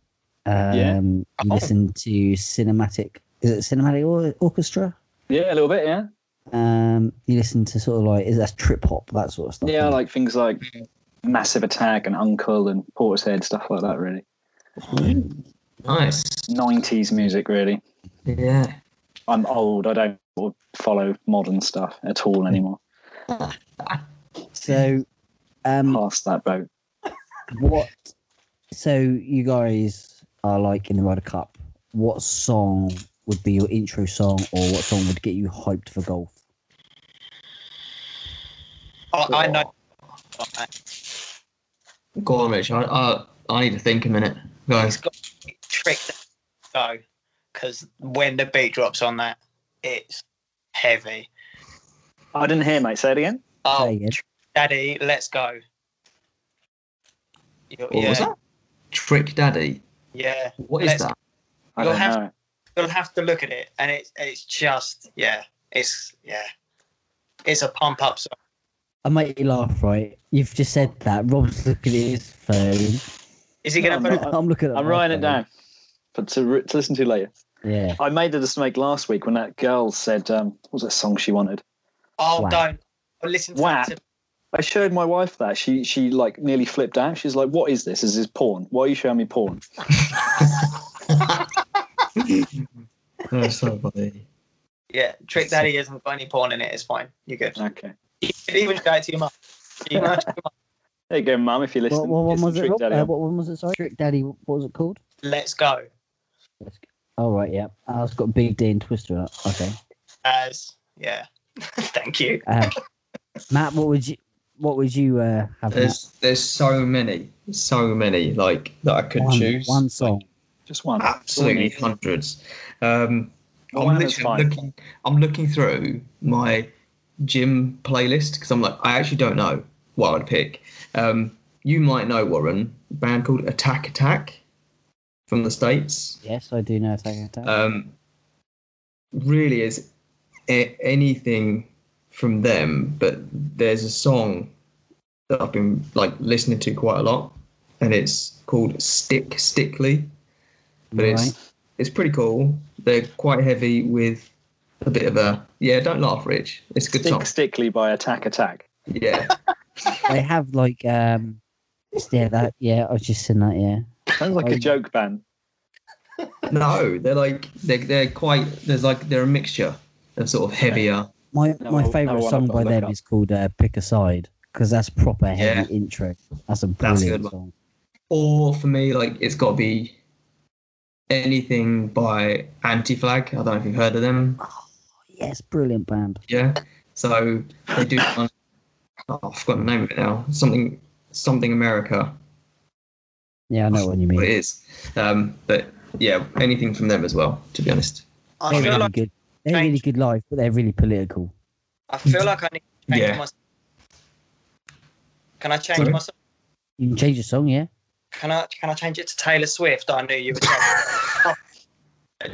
Um, Yeah. You Oh. listen to cinematic. Is it cinematic or- orchestra? Yeah, a little bit, yeah. Um, you listen to sort of like is that trip hop that sort of stuff? Yeah, I it? like things like Massive Attack and UNKLE and Portishead, stuff like that, really. Nice. 90s music, really. Yeah. I'm old. I don't follow modern stuff at all anymore. <laughs> So, um, Past that boat. what? So you guys are like in the Ryder Cup. What song would be your intro song, or what song would get you hyped for golf? I, I know. Go on, Rich. I, I, I need to think a minute. Go. It's got to be tricked go because when the beat drops on that, it's heavy. I didn't hear, mate. Say it again. Oh, Say again. Daddy, let's go. You- What yeah, was that? Trick Daddy. yeah. What is Let's- that? I You'll don't have- know. You'll have to look at it, and it's it's just yeah, it's yeah, it's a pump up song. I make you laugh, right? You've just said that. Rob's looking at his phone. Is he gonna I'm put? not. It, I'm looking at. I'm my writing it down but to, re- to listen to later. Yeah. I made a mistake last week when that girl said, um, what was that song she wanted? oh, Wow. don't I'll listen to Wow. it. I showed my wife that. She she like nearly flipped out. She's like, "What is this? Is this porn? Why are you showing me porn?" <laughs> <laughs> That's so funny. Yeah, Trick Daddy hasn't got any porn in it. It's fine. You're good. Okay, You can even show it to your mum. <laughs> You know, there you go, Mum. If you're What, listening, what one was it? Rob? Daddy Uh, on. what one was it? Sorry, Trick Daddy. What was it called? Let's go. Let's Oh right, yeah. Oh, it's got Big D and Twista in it. Okay. As yeah, <laughs> thank you. Um, Matt, what would you what would you uh, have? Matt? There's there's so many, so many like that I could one, choose. one song. Just one. absolutely That's all we need. hundreds. Um, Well, I'm literally looking. I'm looking through my gym playlist because I'm like, I actually don't know what I'd pick. Um, you might know Warren, a band called Attack Attack from the states. Yes, I do know Attack on Titan. Um, really is a- anything from them, but there's a song that I've been like listening to quite a lot, and it's called Stick Stickly. But right. it's it's pretty cool. They're quite heavy with a bit of a yeah. Don't laugh, Rich. It's a good Stick song. Stickly by Attack Attack. Yeah, <laughs> They have like um, yeah, that yeah. I was just saying that. Yeah. Sounds like Oh, a joke band. no, they're like they're they're quite. There's like they're a mixture of sort of heavier. My No, my favorite one song by them is called uh, "Pick a Side" because that's proper heavy Yeah. intro. That's a That's a brilliant good song. Or for me, like it's got to be anything by Anti Flag. I don't know if you've heard of them. Yes, brilliant band. Yeah. So they do. One, oh, I've forgotten the name of it now. Something something America. Yeah, I know what you What it mean. is. Um, but yeah, anything from them as well. To be honest. I They're really like good. They're really good live, but they're really political. I feel like I need to change Yeah. my. Can I change Sorry? my? Song? You can change your song, yeah. Can I can I change it to Taylor Swift? I knew you were. Change.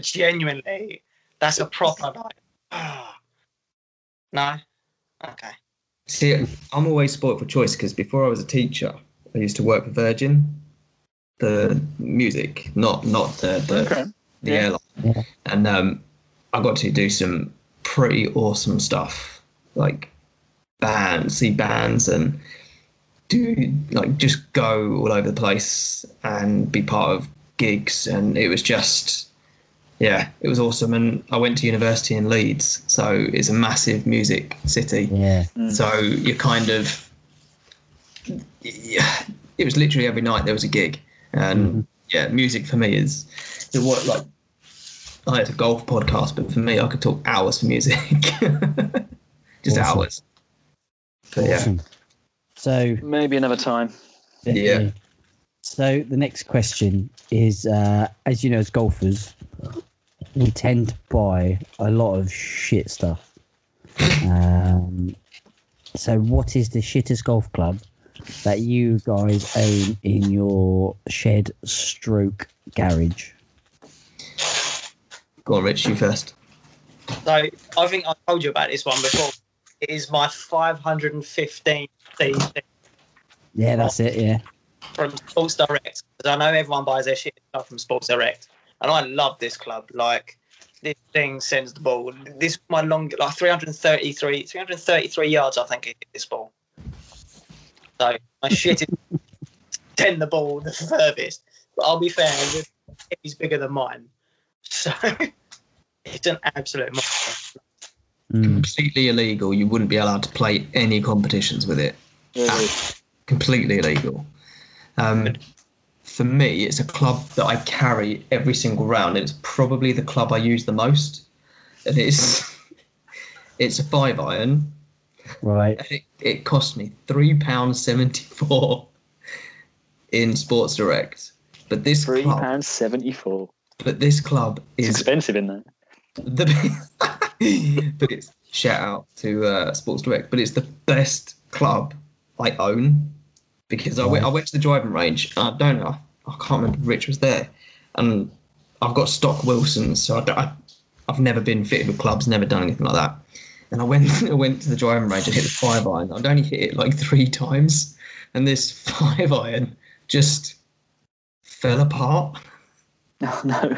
<laughs> Genuinely, that's a proper like. <sighs> <sighs> no. Okay. See, I'm always spoilt for choice because before I was a teacher, I used to work for Virgin, the music, not not the the, Okay. the Yeah. airline, and um, I got to do some pretty awesome stuff, like bands, see bands, and do like just go all over the place and be part of gigs, and it was just. Yeah, it was awesome, and I went to university in Leeds, so it's a massive music city. Yeah. Mm. So you're kind of, yeah, it was literally every night there was a gig, and Mhm. yeah, music for me is it what like. I had a golf podcast, but for me, I could talk hours for music, <laughs> just Awesome. hours. But yeah, So Maybe another time. Yeah. So the next question is, uh, as you know, as golfers, we tend to buy a lot of shit stuff. Um, so what is the shittest golf club that you guys own in your shed stroke garage? go on, Rich, you first. So I think I told you about this one before. It is my 515 cc Yeah, that's it. Yeah. from Sports Direct because I know everyone buys their shit stuff from Sports Direct, and I love this club. Like this thing sends the ball. This my long, like 333, 333 yards. I think it this ball. So my shit is <laughs> send the ball the furthest. But I'll be fair, he's bigger than mine, so <laughs> it's an absolute monster. Mm. Completely illegal. You wouldn't be allowed to play any competitions with it. Really. completely illegal. Um, for me, it's a club that I carry every single round. It's probably the club I use the most, and it's <laughs> it's a five iron. Right. And it, it cost me three pounds seventy four in Sports Direct. But this Three club, pounds seventy four. but this club It's is expensive in there. the <laughs> but it's shout out to uh, Sports Direct, but it's the best club I own because I went I went to the driving range. And I don't know, I can't remember. if Rich was there, and I've got stock Wilsons, so I, I, I've never been fitted with clubs, never done anything like that. And I went <laughs> I went to the driving range and hit the five iron. I'd only hit it like three times, and this <laughs> five iron just fell apart. <laughs> Oh no.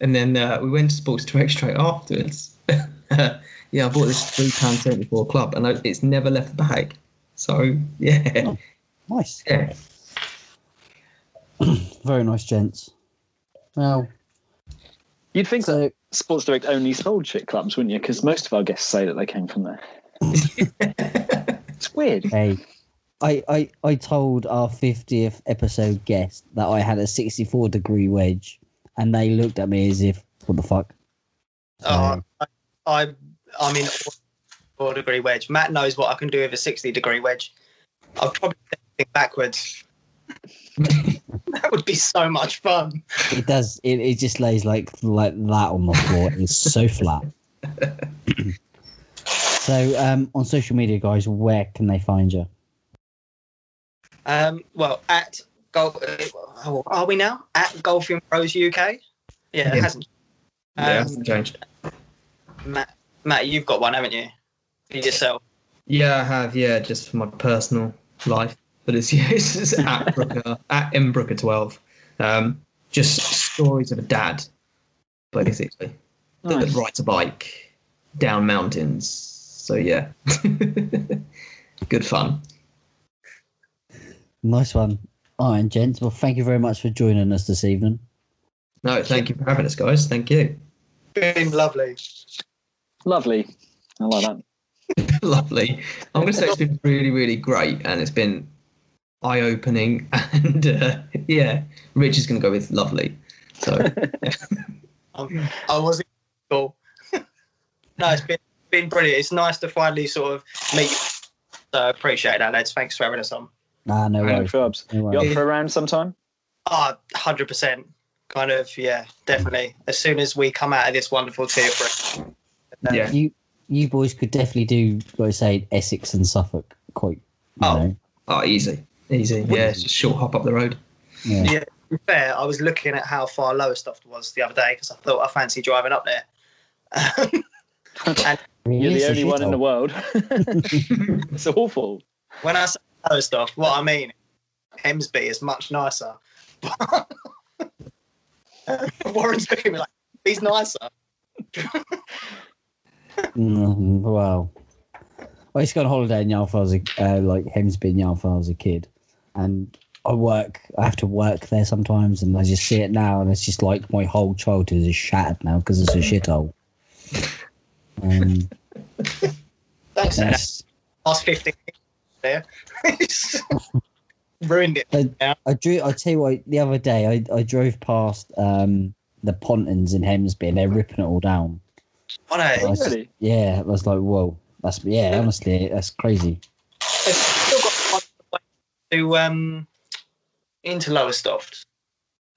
And then uh, we went to Sports Direct straight afterwards. yeah, I bought this three pound seventy four club, and I, it's never left the bag. So yeah, Oh. Nice. yeah. <clears throat> Very nice, gents. Well, You'd think so Sports Direct only sold shit clubs, wouldn't you? Because most of our guests say that they came from there. <laughs> it's weird. Hey, I, I, I told our 50th episode guest that I had a 64 degree wedge, and they looked at me as if, what the fuck? Oh, I, I, I mean, four degree wedge. Matt knows what I can do with a 60 degree wedge. I'll probably think backwards. <laughs> <laughs> that would be so much fun. It does. It, it just lays like like that on the floor. It's so <laughs> flat. so um, on social media, guys, where can they find you? Um, well, at Golf, oh, are we now at Golfing Bros UK? Yeah, it Yeah. hasn't. yeah, it Um, hasn't changed. Matt, Matt, you've got one, haven't you? For yourself. Yeah, I have. Yeah, just for my personal life. But it's <laughs> yeah, it's at Brooker at Mbrooker twelve. Um, just stories of a dad, basically that Nice. rides a bike down mountains. So yeah, <laughs> good fun. Nice one. All right, gents. Well, thank you very much for joining us this evening. No, thank you for having us, guys. Thank you. Been lovely. Lovely. I like that. <laughs> Lovely. I'm going to say it's been really, really great, and it's been eye-opening. <laughs> And uh, yeah, Rich is going to go with lovely. So <laughs> Um, I wasn't cool. <laughs> no, it's been been brilliant. It's nice to finally sort of meet. you. So I appreciate that, lads. Thanks for having us on. Nah, no Right. worries. Probs. No You worries. up for a round sometime? Ah, hundred percent. Kind of, yeah, definitely. As soon as we come out of this wonderful tier three. yeah, You you boys could definitely do, like I say, Essex and Suffolk quite. You Oh. know, oh, easy, easy. Yeah, it's just a short hop up the road. yeah. Yeah. To be fair, I was looking at how far Lowestoft was the other day because I thought I fancy driving up there. <laughs> You're the only one in the world. <laughs> it's awful. when I say Lowestoft, what I mean, Hemsby is much nicer. <laughs> Warren's looking at me like, he's nicer. Mm, wow. I used to go on holiday in Yarmouth. I was a, uh, like Hemsby in Yarmouth. when I was a kid, and I work. I have to work there sometimes, and I just see it now, and it's just like my whole childhood is shattered now because it's a shithole. Um, <laughs> Don't that's- Last 15 there. <laughs> Ruined it. I drew. I tell you what. The other day, I, I drove past um, the Pontins in Hemsby, and they're ripping it all down. I know. I was- Really? Yeah, I was like, whoa. That's yeah. Honestly, that's crazy. They've still got one way to um into Lowestoft.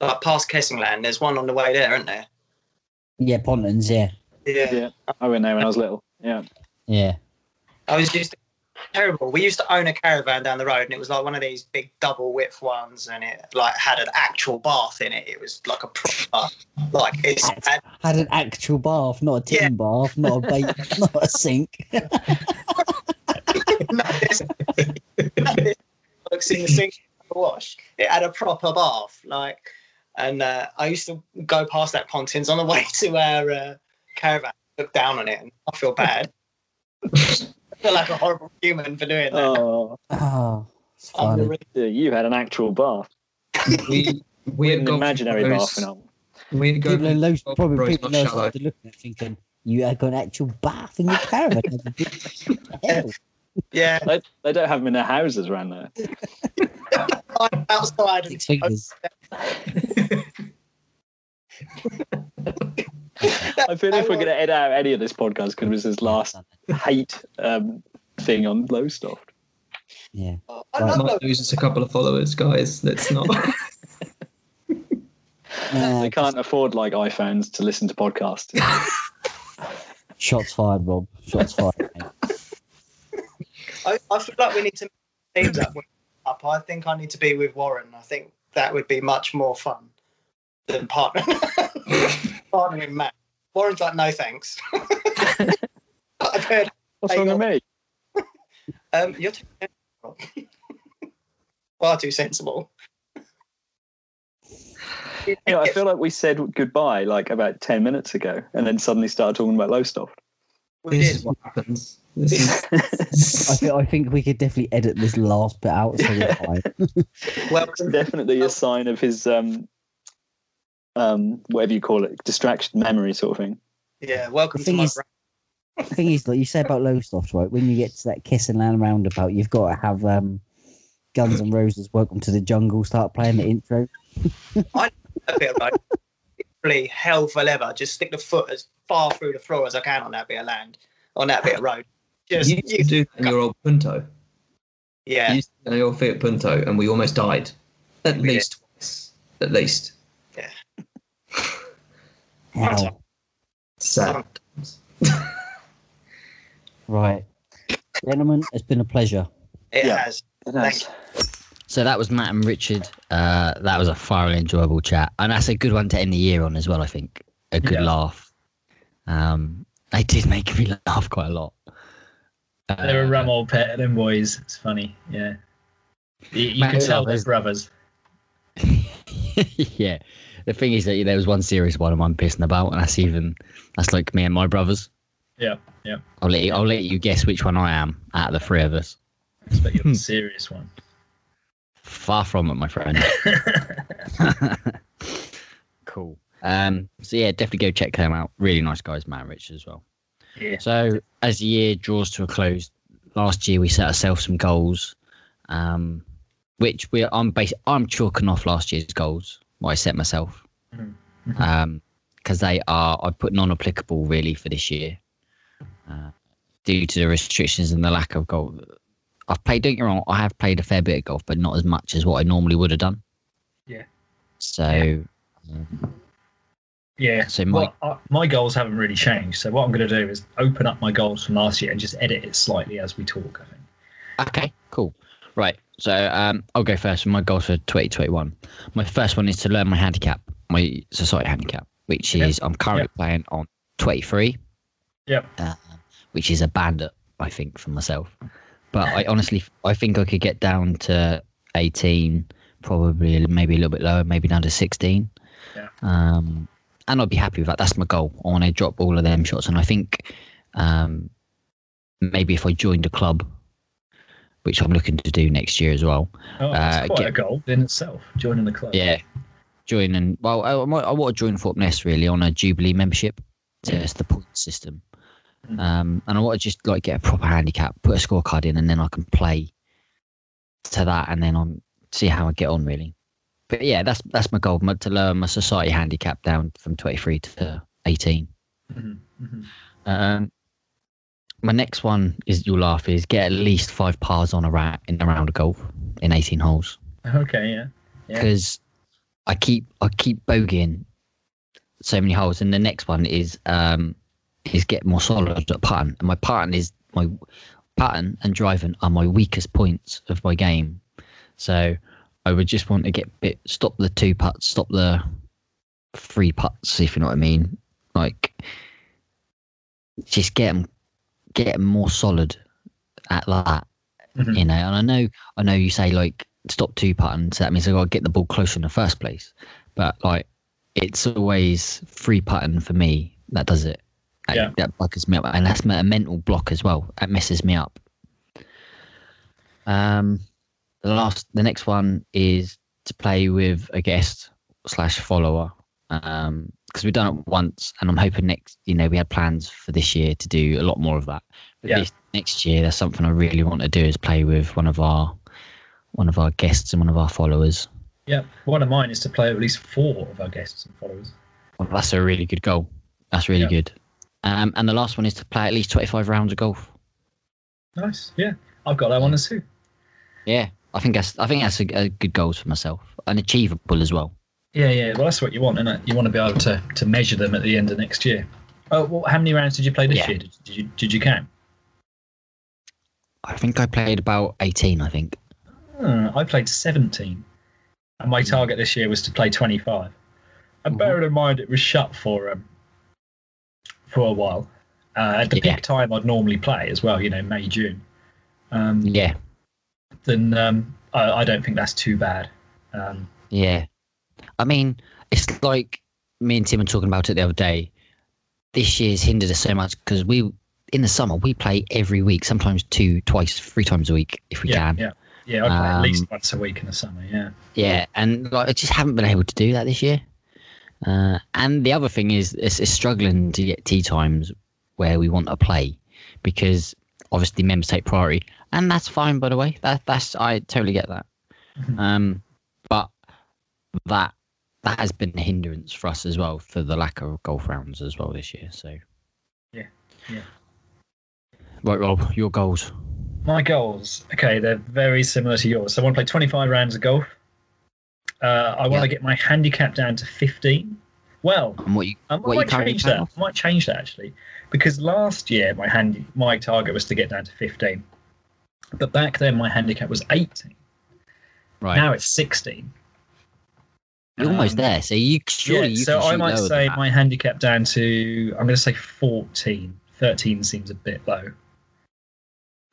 Like past Kessingland, there's one on the way there, isn't there? Yeah, Pontins. Yeah, Yeah. Yeah. I went there when I was little. Yeah. yeah. I was just terrible. We used to own a caravan down the road, and it was like one of these big double width ones, and it like had an actual bath in it. It was like a proper, like it had, Had an actual bath, not a tin Yeah. bath, not a bait, <laughs> not a sink. <laughs> no, this, <laughs> no, this looks in the sink to wash. It had a proper bath, like, and uh, I used to go past that Pontins on the <laughs> way to our uh, caravan, look down on it, and I feel bad. I feel like a horrible human for doing that. Oh, Oh, it's funny. re- yeah, you had an actual bath. We <laughs> we We had an imaginary bath. those- You know. We had People are gone low, probably Bros, people not know shallow. they're looking at thinking you had got an actual bath in your caravan. <laughs> What the hell? yeah, They, they don't have them in their houses around there. I'm <laughs> outside. Six fingers. <laughs> I feel if we're going to edit out any of this podcast because it was his last hate um, thing on Lowestoft. Yeah. I Right, Might lose us a couple of followers, guys. Let's not. <laughs> Uh, They can't afford like iPhones to listen to podcasts. Shots fired, Rob. Shots fired. Mate. I, I feel like we need to make teams up. up. I think I need to be with Warren. I think that would be much more fun than partner <laughs> partnering Matt. Warren's like, no thanks. <laughs> I've heard. What's wrong with me? <laughs> Um, you're too sensible. Far too sensible. You know, I feel like we said goodbye like about 10 minutes ago and then suddenly started talking about Lowestoft. we this did. is what happens. This is, <laughs> I think I think we could definitely edit this last bit out so we're <laughs> fine. Well, It's definitely a sign of his, um, um, whatever you call it, distraction memory sort of thing. yeah. Welcome The to thing my is- brain. the thing is, like you say about Lowestoft, right? When you get to that Kessingland roundabout, you've got to have um, Guns N' Roses' "Welcome to the Jungle" start playing the intro. I bit of like literally hell for leather. Just stick the foot as far through the floor as I can on that bit of land, on that bit of road. Just you used to do that in your old Punto. yeah. You used to do that in your Fiat Punto, and we almost died. At We did. least twice. At least. Yeah. wow. Sad. <laughs> Right. Gentlemen, it's been a pleasure. It Yeah. has. It Thank is. So that was Matt and Richard. Uh, that was a thoroughly enjoyable chat, and that's a good one to end the year on as well. I think a good Yeah. laugh. Um, they did make me <laughs> laugh quite a lot. They're a rum old pet, them boys. It's funny, yeah. You, you Matt, can tell they're brothers. <laughs> yeah. The thing is that there was one serious one I'm pissing about, and that's even that's like me and my brothers. Yeah, yeah. I'll let you, I'll let you guess which one I am out of the three of us. I expect you're the serious one. Far from it, my friend. <laughs> <laughs> cool. Um. So yeah, definitely go check them out. Really nice guys, Matt Rich as well. Yeah. So as the year draws to a close, last year we set ourselves some goals, um, which we I'm basi- I'm chalking off last year's goals. What I set myself, Mhm. um, because they are I put non-applicable really for this year, uh, due to the restrictions and the lack of golf. I've played. Don't get me wrong. I have played a fair bit of golf, but not as much as what I normally would have done. Yeah. So. Yeah. So my- Well, my goals haven't really changed. So what I'm going to do is open up my goals from last year and just edit it slightly as we talk. I think. Okay, cool. Right. So um, I'll go first with my goals for 2021. My first one is to learn my handicap, my society handicap, which Yep. is I'm currently Yep. playing on 23, Yep. uh, which is a bandit, I think, for myself. But I honestly, I think I could get down to 18, probably maybe a little bit lower, maybe down to 16. Yeah. Um, and I'd be happy with that. That's my goal. I want to drop all of them shots. And I think um, maybe if I joined a club, which I'm looking to do next year as well. Oh, that's Uh, quite get- a goal in itself. Joining the club. Yeah, joining. well, I, I I want to join Thorpeness really on a Jubilee membership. So it's the point system, Mm. um, and I want to just like get a proper handicap, put a scorecard in, and then I can play to that, and then on see how I get on really. But yeah, that's that's my goal my, to lower my society handicap down from 23 to 18. Mhm, mhm. Um, my next one is you'll laugh is get at least five pars on a rat in a round of golf in 18 holes Okay. Yeah. Yeah. because I keep I keep bogeying so many holes, and the next one is um is get more solid at putting, and my putting is my putting and driving are my weakest points of my game, so I would just want to get bit stop the two putts, stop the three putts, if you know what I mean, like just get them get them more solid at that Mhm. you know. And I know, I know you say like stop two putting, so that means I got to get the ball closer in the first place. But like, it's always free putting for me that does it. That, Yeah. that buggers me up, and that's a mental block as well. That messes me up. Um, the last, the next one is to play with a guest slash follower. Um, because we've done it once, and I'm hoping next, you know, we had plans for this year to do a lot more of that. But Yeah. this next year, that's something I really want to do is play with one of our one of our guests and one of our followers. Yeah. One of mine is to play at least four of our guests and followers. Well, that's a really good goal. That's really Yeah. good. Um, and the last one is to play at least 25 rounds of golf. Nice. Yeah. I've got that one too. Yeah, I think that's I think that's a, a good goals for myself and achievable as well. Yeah, yeah. Well, that's what you want, isn't it? You want to be able to, to measure them at the end of next year. Oh, well, how many rounds did you play this Yeah. year? Did, did you did you count? I think I played about 18. I think. Hmm, I played 17, and my target this year was to play 25. And Mhm. bearing in mind it was shut for um, for a while. Uh, at the Yeah. peak time I'd normally play as well, you know, May June. Um, Yeah, Then um, I, I don't think that's too bad. Um, yeah. I mean, it's like me and Tim were talking about it the other day. This year's hindered us so much because we in the summer we play every week, sometimes two, twice, three times a week if we yeah, can. yeah, yeah. I play at Um, least once a week in the summer. Yeah, Yeah, and like I just haven't been able to do that this year. Uh, and the other thing is, it's, it's struggling to get tea times where we want to play because obviously members take priority, and that's fine. By the way, that that's I totally get that. Mhm. Um, but that that has been a hindrance for us as well for the lack of golf rounds as well this year. So Yeah, yeah. Right, Rob, your goals. My goals, okay, they're very similar to yours. So I want to play 25 rounds of golf. Uh, I want Yeah. to get my handicap down to 15. Well, what you I might change that. I might change that actually, because last year my handy my target was to get down to 15, but back then my handicap was 18. Right. Now it's 16. You're almost Um, there. So you surely yeah, you so can I might say my handicap down to I'm going to say 14. 13 seems a bit low.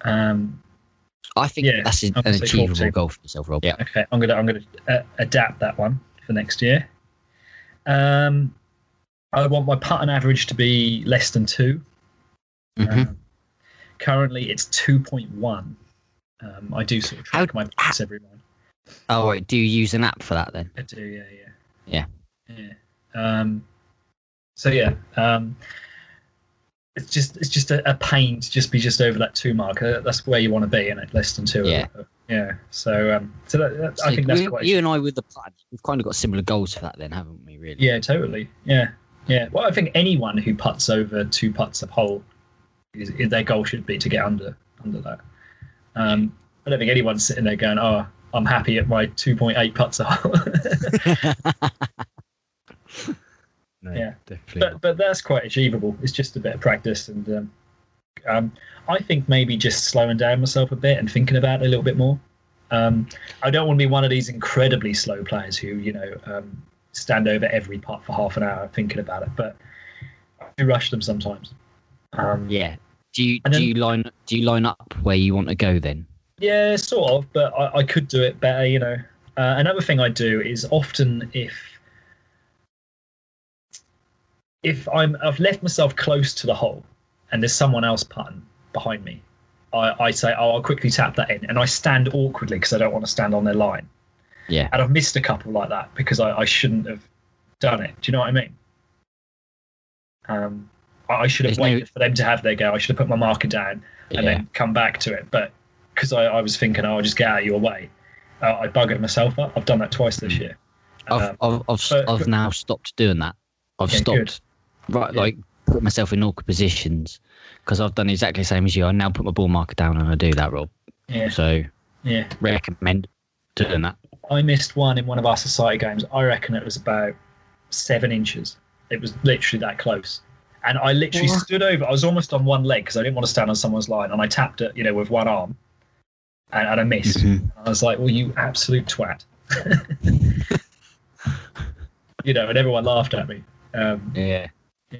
Um, I think yeah, that's an say achievable 14. goal for yourself, Rob. Yeah. okay, I'm gonna I'm gonna uh, adapt that one for next year. Um, I want my putt and average to be less than 2 Mhm. Um, currently, it's two point one. Um, I do sort of track How- my putts every month. Oh, right. Do you use an app for that then? I do, yeah, yeah, Yeah. yeah. Um, so yeah, um, it's just it's just a, a pain to just be just over that two mark. Uh, That's where you want to be, and less than two. Yeah. yeah. So um, so that, that- I think that's we- quite. you and I with the putt, we've kind of got similar goals for that then, haven't we? Really? Yeah, totally. Yeah, yeah. Well, I think anyone who puts over two putts a hole, is, is their goal should be to get under under that. Um, I don't think anyone's sitting there going, "Oh, I'm happy at my 2.8 putts <laughs> a hole." no, Yeah. definitely. but but that's quite achievable. It's just a bit of practice, and um, um, I think maybe just slowing down myself a bit and thinking about it a little bit more. Um, I don't want to be one of these incredibly slow players who you know um, stand over every putt for half an hour thinking about it, but I do rush them sometimes. Um, yeah. Do you And do you line do you line up where you want to go then? Yeah, sort of, but I, I could do it better, you know. Uh, another thing I do is often if if I'm I've left myself close to the hole and there's someone else putting behind me, I, I say, oh, I'll quickly tap that in, and I stand awkwardly because I don't want to stand on their line. Yeah. And I've missed a couple like that because I, I shouldn't have done it. Do you know what I mean? Um, I, should have There's no- waited for them to have their go. I should have put my marker down and Yeah. then come back to it. But because I, I was thinking, oh, I'll just get out of your way, uh, I buggered myself up. I've done that twice this Mm. year. I've Um, I've I've, but- I've now stopped doing that. I've Yeah, good. stopped right Yeah. like put myself in awkward positions because I've done exactly the same as you. I now put my ball marker down and I do that, Rob. yeah, So yeah. recommend doing that. I missed one in one of our society games. I reckon it was about seven inches. It was literally that close. And I literally What? stood over. I was almost on one leg because I didn't want to stand on someone's line, and I tapped it, you know, with one arm, and, and I missed. Mhm. I was like, "Well, you absolute twat," <laughs> you know, and everyone laughed at me. Um, Yeah.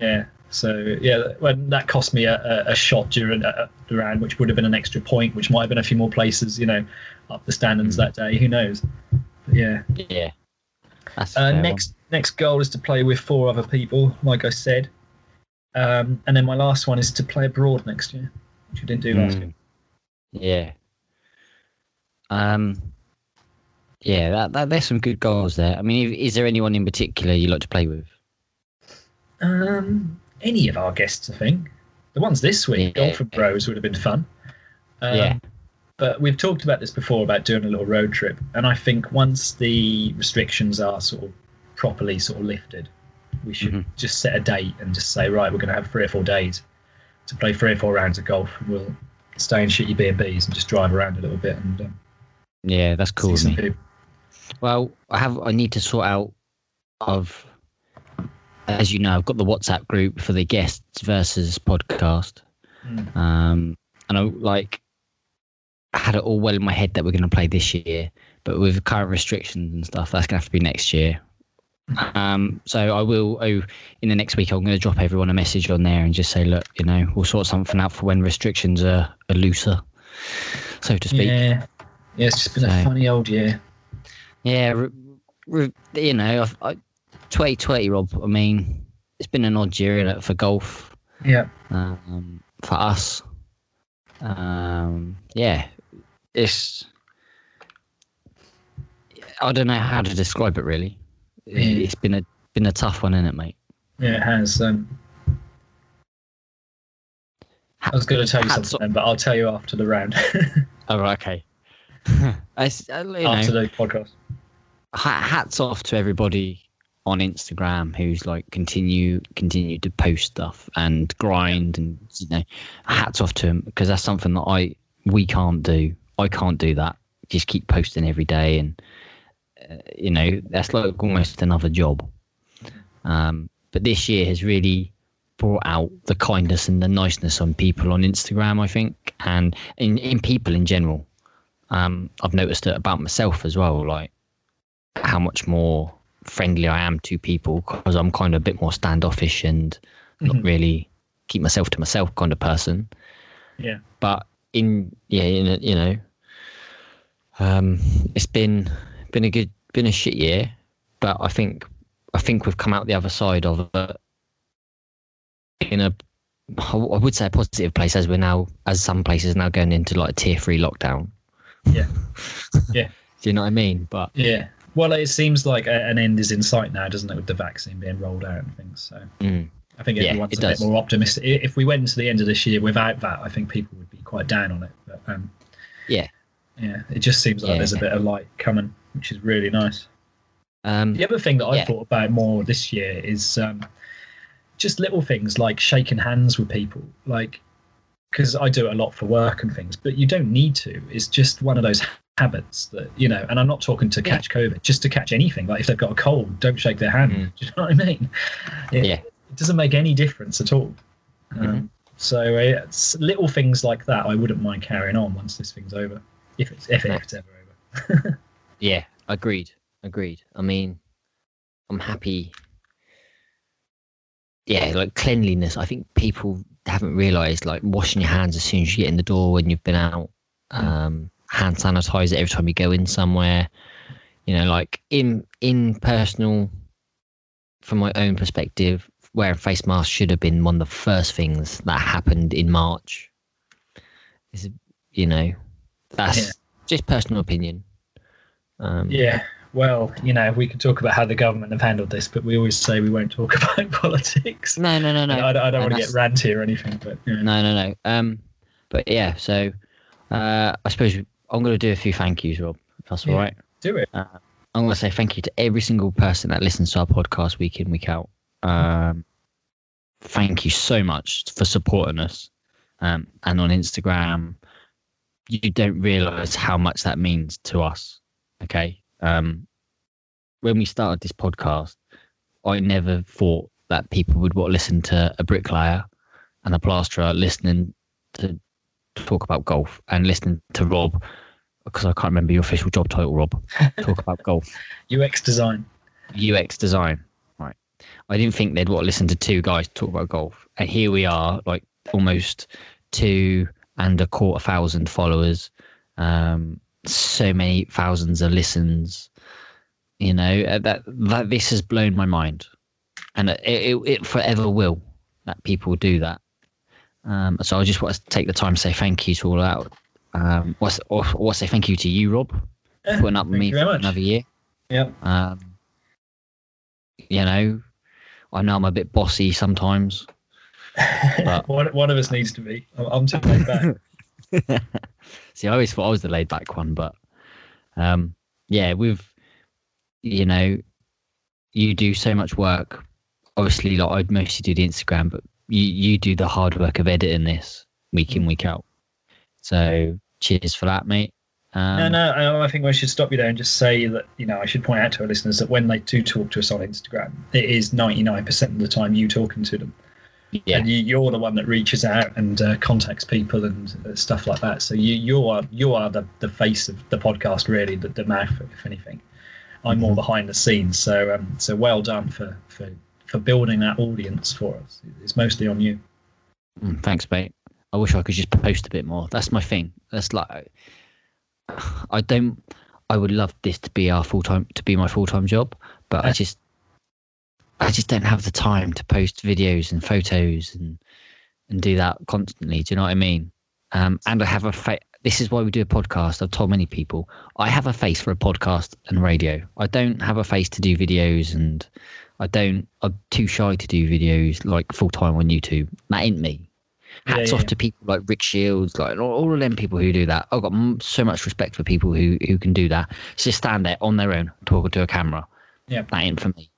yeah. So yeah, when that cost me a, a, a shot during a, the round, which would have been an extra point, which might have been a few more places, you know, up the standings Mm. that day. Who knows? But yeah. Yeah. That's Uh, fair one. next next goal is to play with four other people, like I said. Um, and then my last one is to play abroad next year, which we didn't do last Mm. year. Yeah. Um. Yeah, that, that there's some good goals there. I mean, is there anyone in particular you like to play with? Um, any of our guests, I think. The ones this week, Yeah. Golfing Bros, would have been fun. Um, Yeah. But we've talked about this before about doing a little road trip, and I think once the restrictions are sort of properly sort of lifted, we should Mhm. just set a date and just say, right, we're going to have three or four days to play three or four rounds of golf, and we'll stay in shitty B and B's and just drive around a little bit and um, Yeah, that's cool with see some me. Well, I have. I need to sort out. Of, as you know, I've got the WhatsApp group for the guests versus podcast. Mm. Um, and I like I had it all well in my head that we're going to play this year, but with current restrictions and stuff, that's going to have to be next year. Um, so I will. Oh, in the next week, I'm going to drop everyone a message on there and just say, look, you know, we'll sort something out for when restrictions are, are looser, so to speak. Yeah, yeah, it's just been a funny old year. Yeah, re, re, you know, I've, I, 2020, Rob. I mean, it's been an odd year for golf, Yeah, um, for us. Um, yeah, it's. I don't know how to describe it really. It-. It's been a been a tough one, isn't it, mate? yeah, it has. Um, I was going to tell you Hats something, but I'll tell you after the round, <laughs> Oh, okay. <laughs> I, uh, you after the podcast. hats off to everybody on Instagram who's like continue continue to post stuff and grind and you know hats off to them because that's something that I we can't do. I can't do that. Just keep posting every day and you know that's like almost another job. Um, but this year has really brought out the kindness and the niceness on people on Instagram, I think, and in, in people in general. Um, I've noticed it about myself as well, like how much more friendly I am to people because I'm kind of a bit more standoffish and not Mhm. really keep myself to myself kind of person. Yeah. But in yeah, in you know, um, it's been been a good been a shit year, but I think I think we've come out the other side of it in a I would say a positive place as we're now as some places now going into like a tier three lockdown. Yeah. <laughs> Yeah. Do you know what I mean? But Yeah. Well, it seems like a, an end is in sight now, doesn't it, with the vaccine being rolled out and things. So mm, I think everyone's it a does. bit more optimistic. If we went to the end of this year without that, I think people would be quite down on it. But um, Yeah. yeah, it just seems like Yeah. there's a bit of light coming, which is really nice. um, The other thing that I've Yeah. thought about more this year is um, just little things like shaking hands with people, like because I do it a lot for work and things, but you don't need to. It's just one of those habits that you know. And I'm not talking to Yeah. catch COVID, just to catch anything. Like if they've got a cold, don't shake their hand. Mm. <laughs> Do you know what I mean? It, Yeah. it doesn't make any difference at all. Um, Mhm. so uh, it's little things like that I wouldn't mind carrying on once this thing's over, if it's if, No. if it's ever over. <laughs> Yeah, agreed. Agreed. I mean, I'm happy. Yeah, like cleanliness. I think people haven't realised like washing your hands as soon as you get in the door when you've been out. Um, hand sanitizer every time you go in somewhere. You know, like in in personal, from my own perspective, wearing face masks should have been one of the first things that happened in March. Is you know, that's Yeah. just personal opinion. Um, Yeah. Well, you know, we could talk about how the government have handled this, but we always say we won't talk <laughs> about politics. No, no, no, no. I, don't- I don't And want to get that's- ranty or anything, but you know. No, no, no. Um, but yeah. So, uh, I suppose I'm going to do a few thank yous, Rob. If that's Yeah. all right. do it. I'm going to say thank you to every single person that listens to our podcast week in, week out. Um, thank you so much for supporting us. Um, and on Instagram, you don't realize how much that means to us. Okay. Um, when we started this podcast, I never thought that people would what listen to a bricklayer and a plasterer listening to talk about golf and listening to Rob because I can't remember your official job title, Rob. <laughs> Talk about golf, UX design. UX design. Right. I didn't think they'd what listen to two guys talk about golf, and here we are, like almost two and a quarter thousand followers, um, so many thousands of listens. You know uh, that that this has blown my mind, and it, it, it forever will that people do that. Um, so I just want to take the time to say thank you to all out. Um, what's or, or say thank you to you, Rob, Yeah, putting up with me for much. another year. Yep. Um, you know, I know I'm a bit bossy sometimes. <laughs> But- one, one of us needs to be. I'm, I'm too laid back. <laughs> See, I always thought I was the laid back one, but um, yeah, with you know, you do so much work. Obviously, like I'd mostly do the Instagram, but you you do the hard work of editing this week in week out. So cheers for that, mate. Um, no, no, I, I think we should stop you there and just say that, you know, I should point out to our listeners that when they do talk to us on Instagram, it is 99% of the time you talking to them. Yeah, and you, you're the one that reaches out and uh, contacts people and uh, stuff like that. So you you are you are the, the face of the podcast, really, the, the mouth, if anything. I'm more behind the scenes. So um, so well done for, for for building that audience for us. It's mostly on you. Mm, thanks, mate. I wish I could just post a bit more. That's my thing. That's like, I don't. I would love this to be our full time to be my full time job, but I just, I just don't have the time to post videos and photos and and do that constantly. Do you know what I mean? Um, and I have a fa- This is why we do a podcast. I've told many people I have a face for a podcast and radio. I don't have a face to do videos, and I don't. I'm too shy to do videos like full time on YouTube. That ain't me hats yeah, off yeah. to people like Rick Shields, like all, all of them people who do that. I've got m- so much respect for people who who can do that. Just stand there on their own, talking to a camera. Yeah. that ain't for me.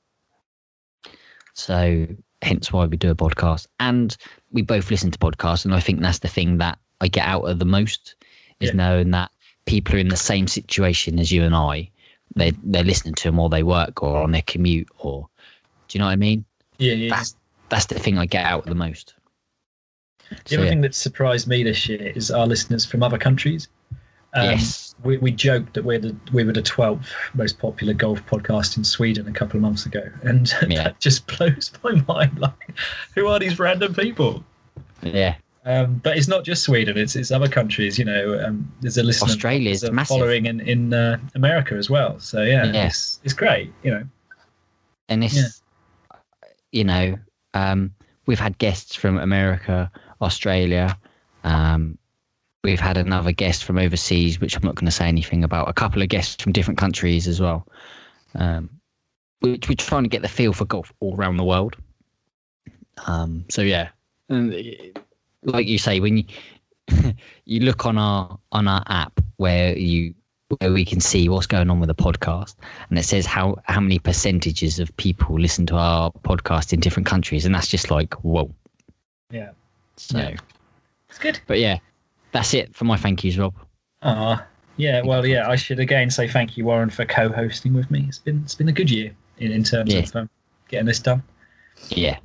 So hence why we do a podcast. And we both listen to podcasts, and I think that's the thing that I get out of the most is Yeah. knowing that people are in the same situation as you and I. They they're listening to them while they work or on their commute or do you know what I mean? Yeah, yeah. That's that's the thing I get out of the most. The So, other yeah. thing that surprised me this year is our listeners from other countries. Um, Yes. We, we joked that we're the we were the 12th most popular golf podcast in Sweden a couple of months ago, and <laughs> Yeah. that just blows my mind. Like, who are these random people? Yeah. Um, but it's not just Sweden; it's it's other countries. You know, um, there's a listener Australia is massive. following in in uh, America as well. So yeah, Yeah. it's it's great. You know, and this Yeah. you know um, we've had guests from america australia um, we've had another guest from overseas which i'm not going to say anything about. A couple of guests from different countries as well. Um, which we're trying to get the feel for golf all around the world. Um, so yeah. And uh, like you say when you <laughs> you look on our on our app where you where we can see what's going on with the podcast and it says how how many percentages of people listen to our podcast in different countries and that's just like whoa. Yeah, so Yeah. it's good. but yeah that's it for my thank yous rob Ah, yeah. Well, yeah. I should again say thank you, Warren, for co-hosting with me. It's been it's been a good year in, in terms Yeah. of um, getting this done. yeah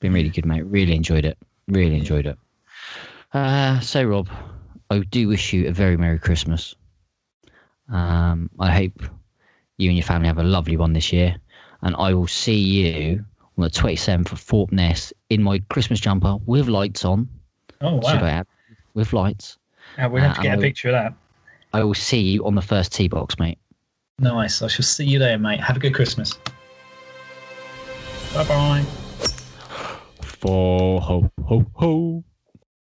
been really good mate really enjoyed it really enjoyed it uh so rob i do wish you a very merry christmas um i hope you and your family have a lovely one this year and i will see you on the 27th of Thorpeness in my christmas jumper with lights on Oh should wow! I add with lights Uh, we'll have Uh, to get a and picture of that. I will see you on the first tee box, mate. Nice. I shall see you there, mate. Have a good Christmas. Bye bye. For ho ho ho.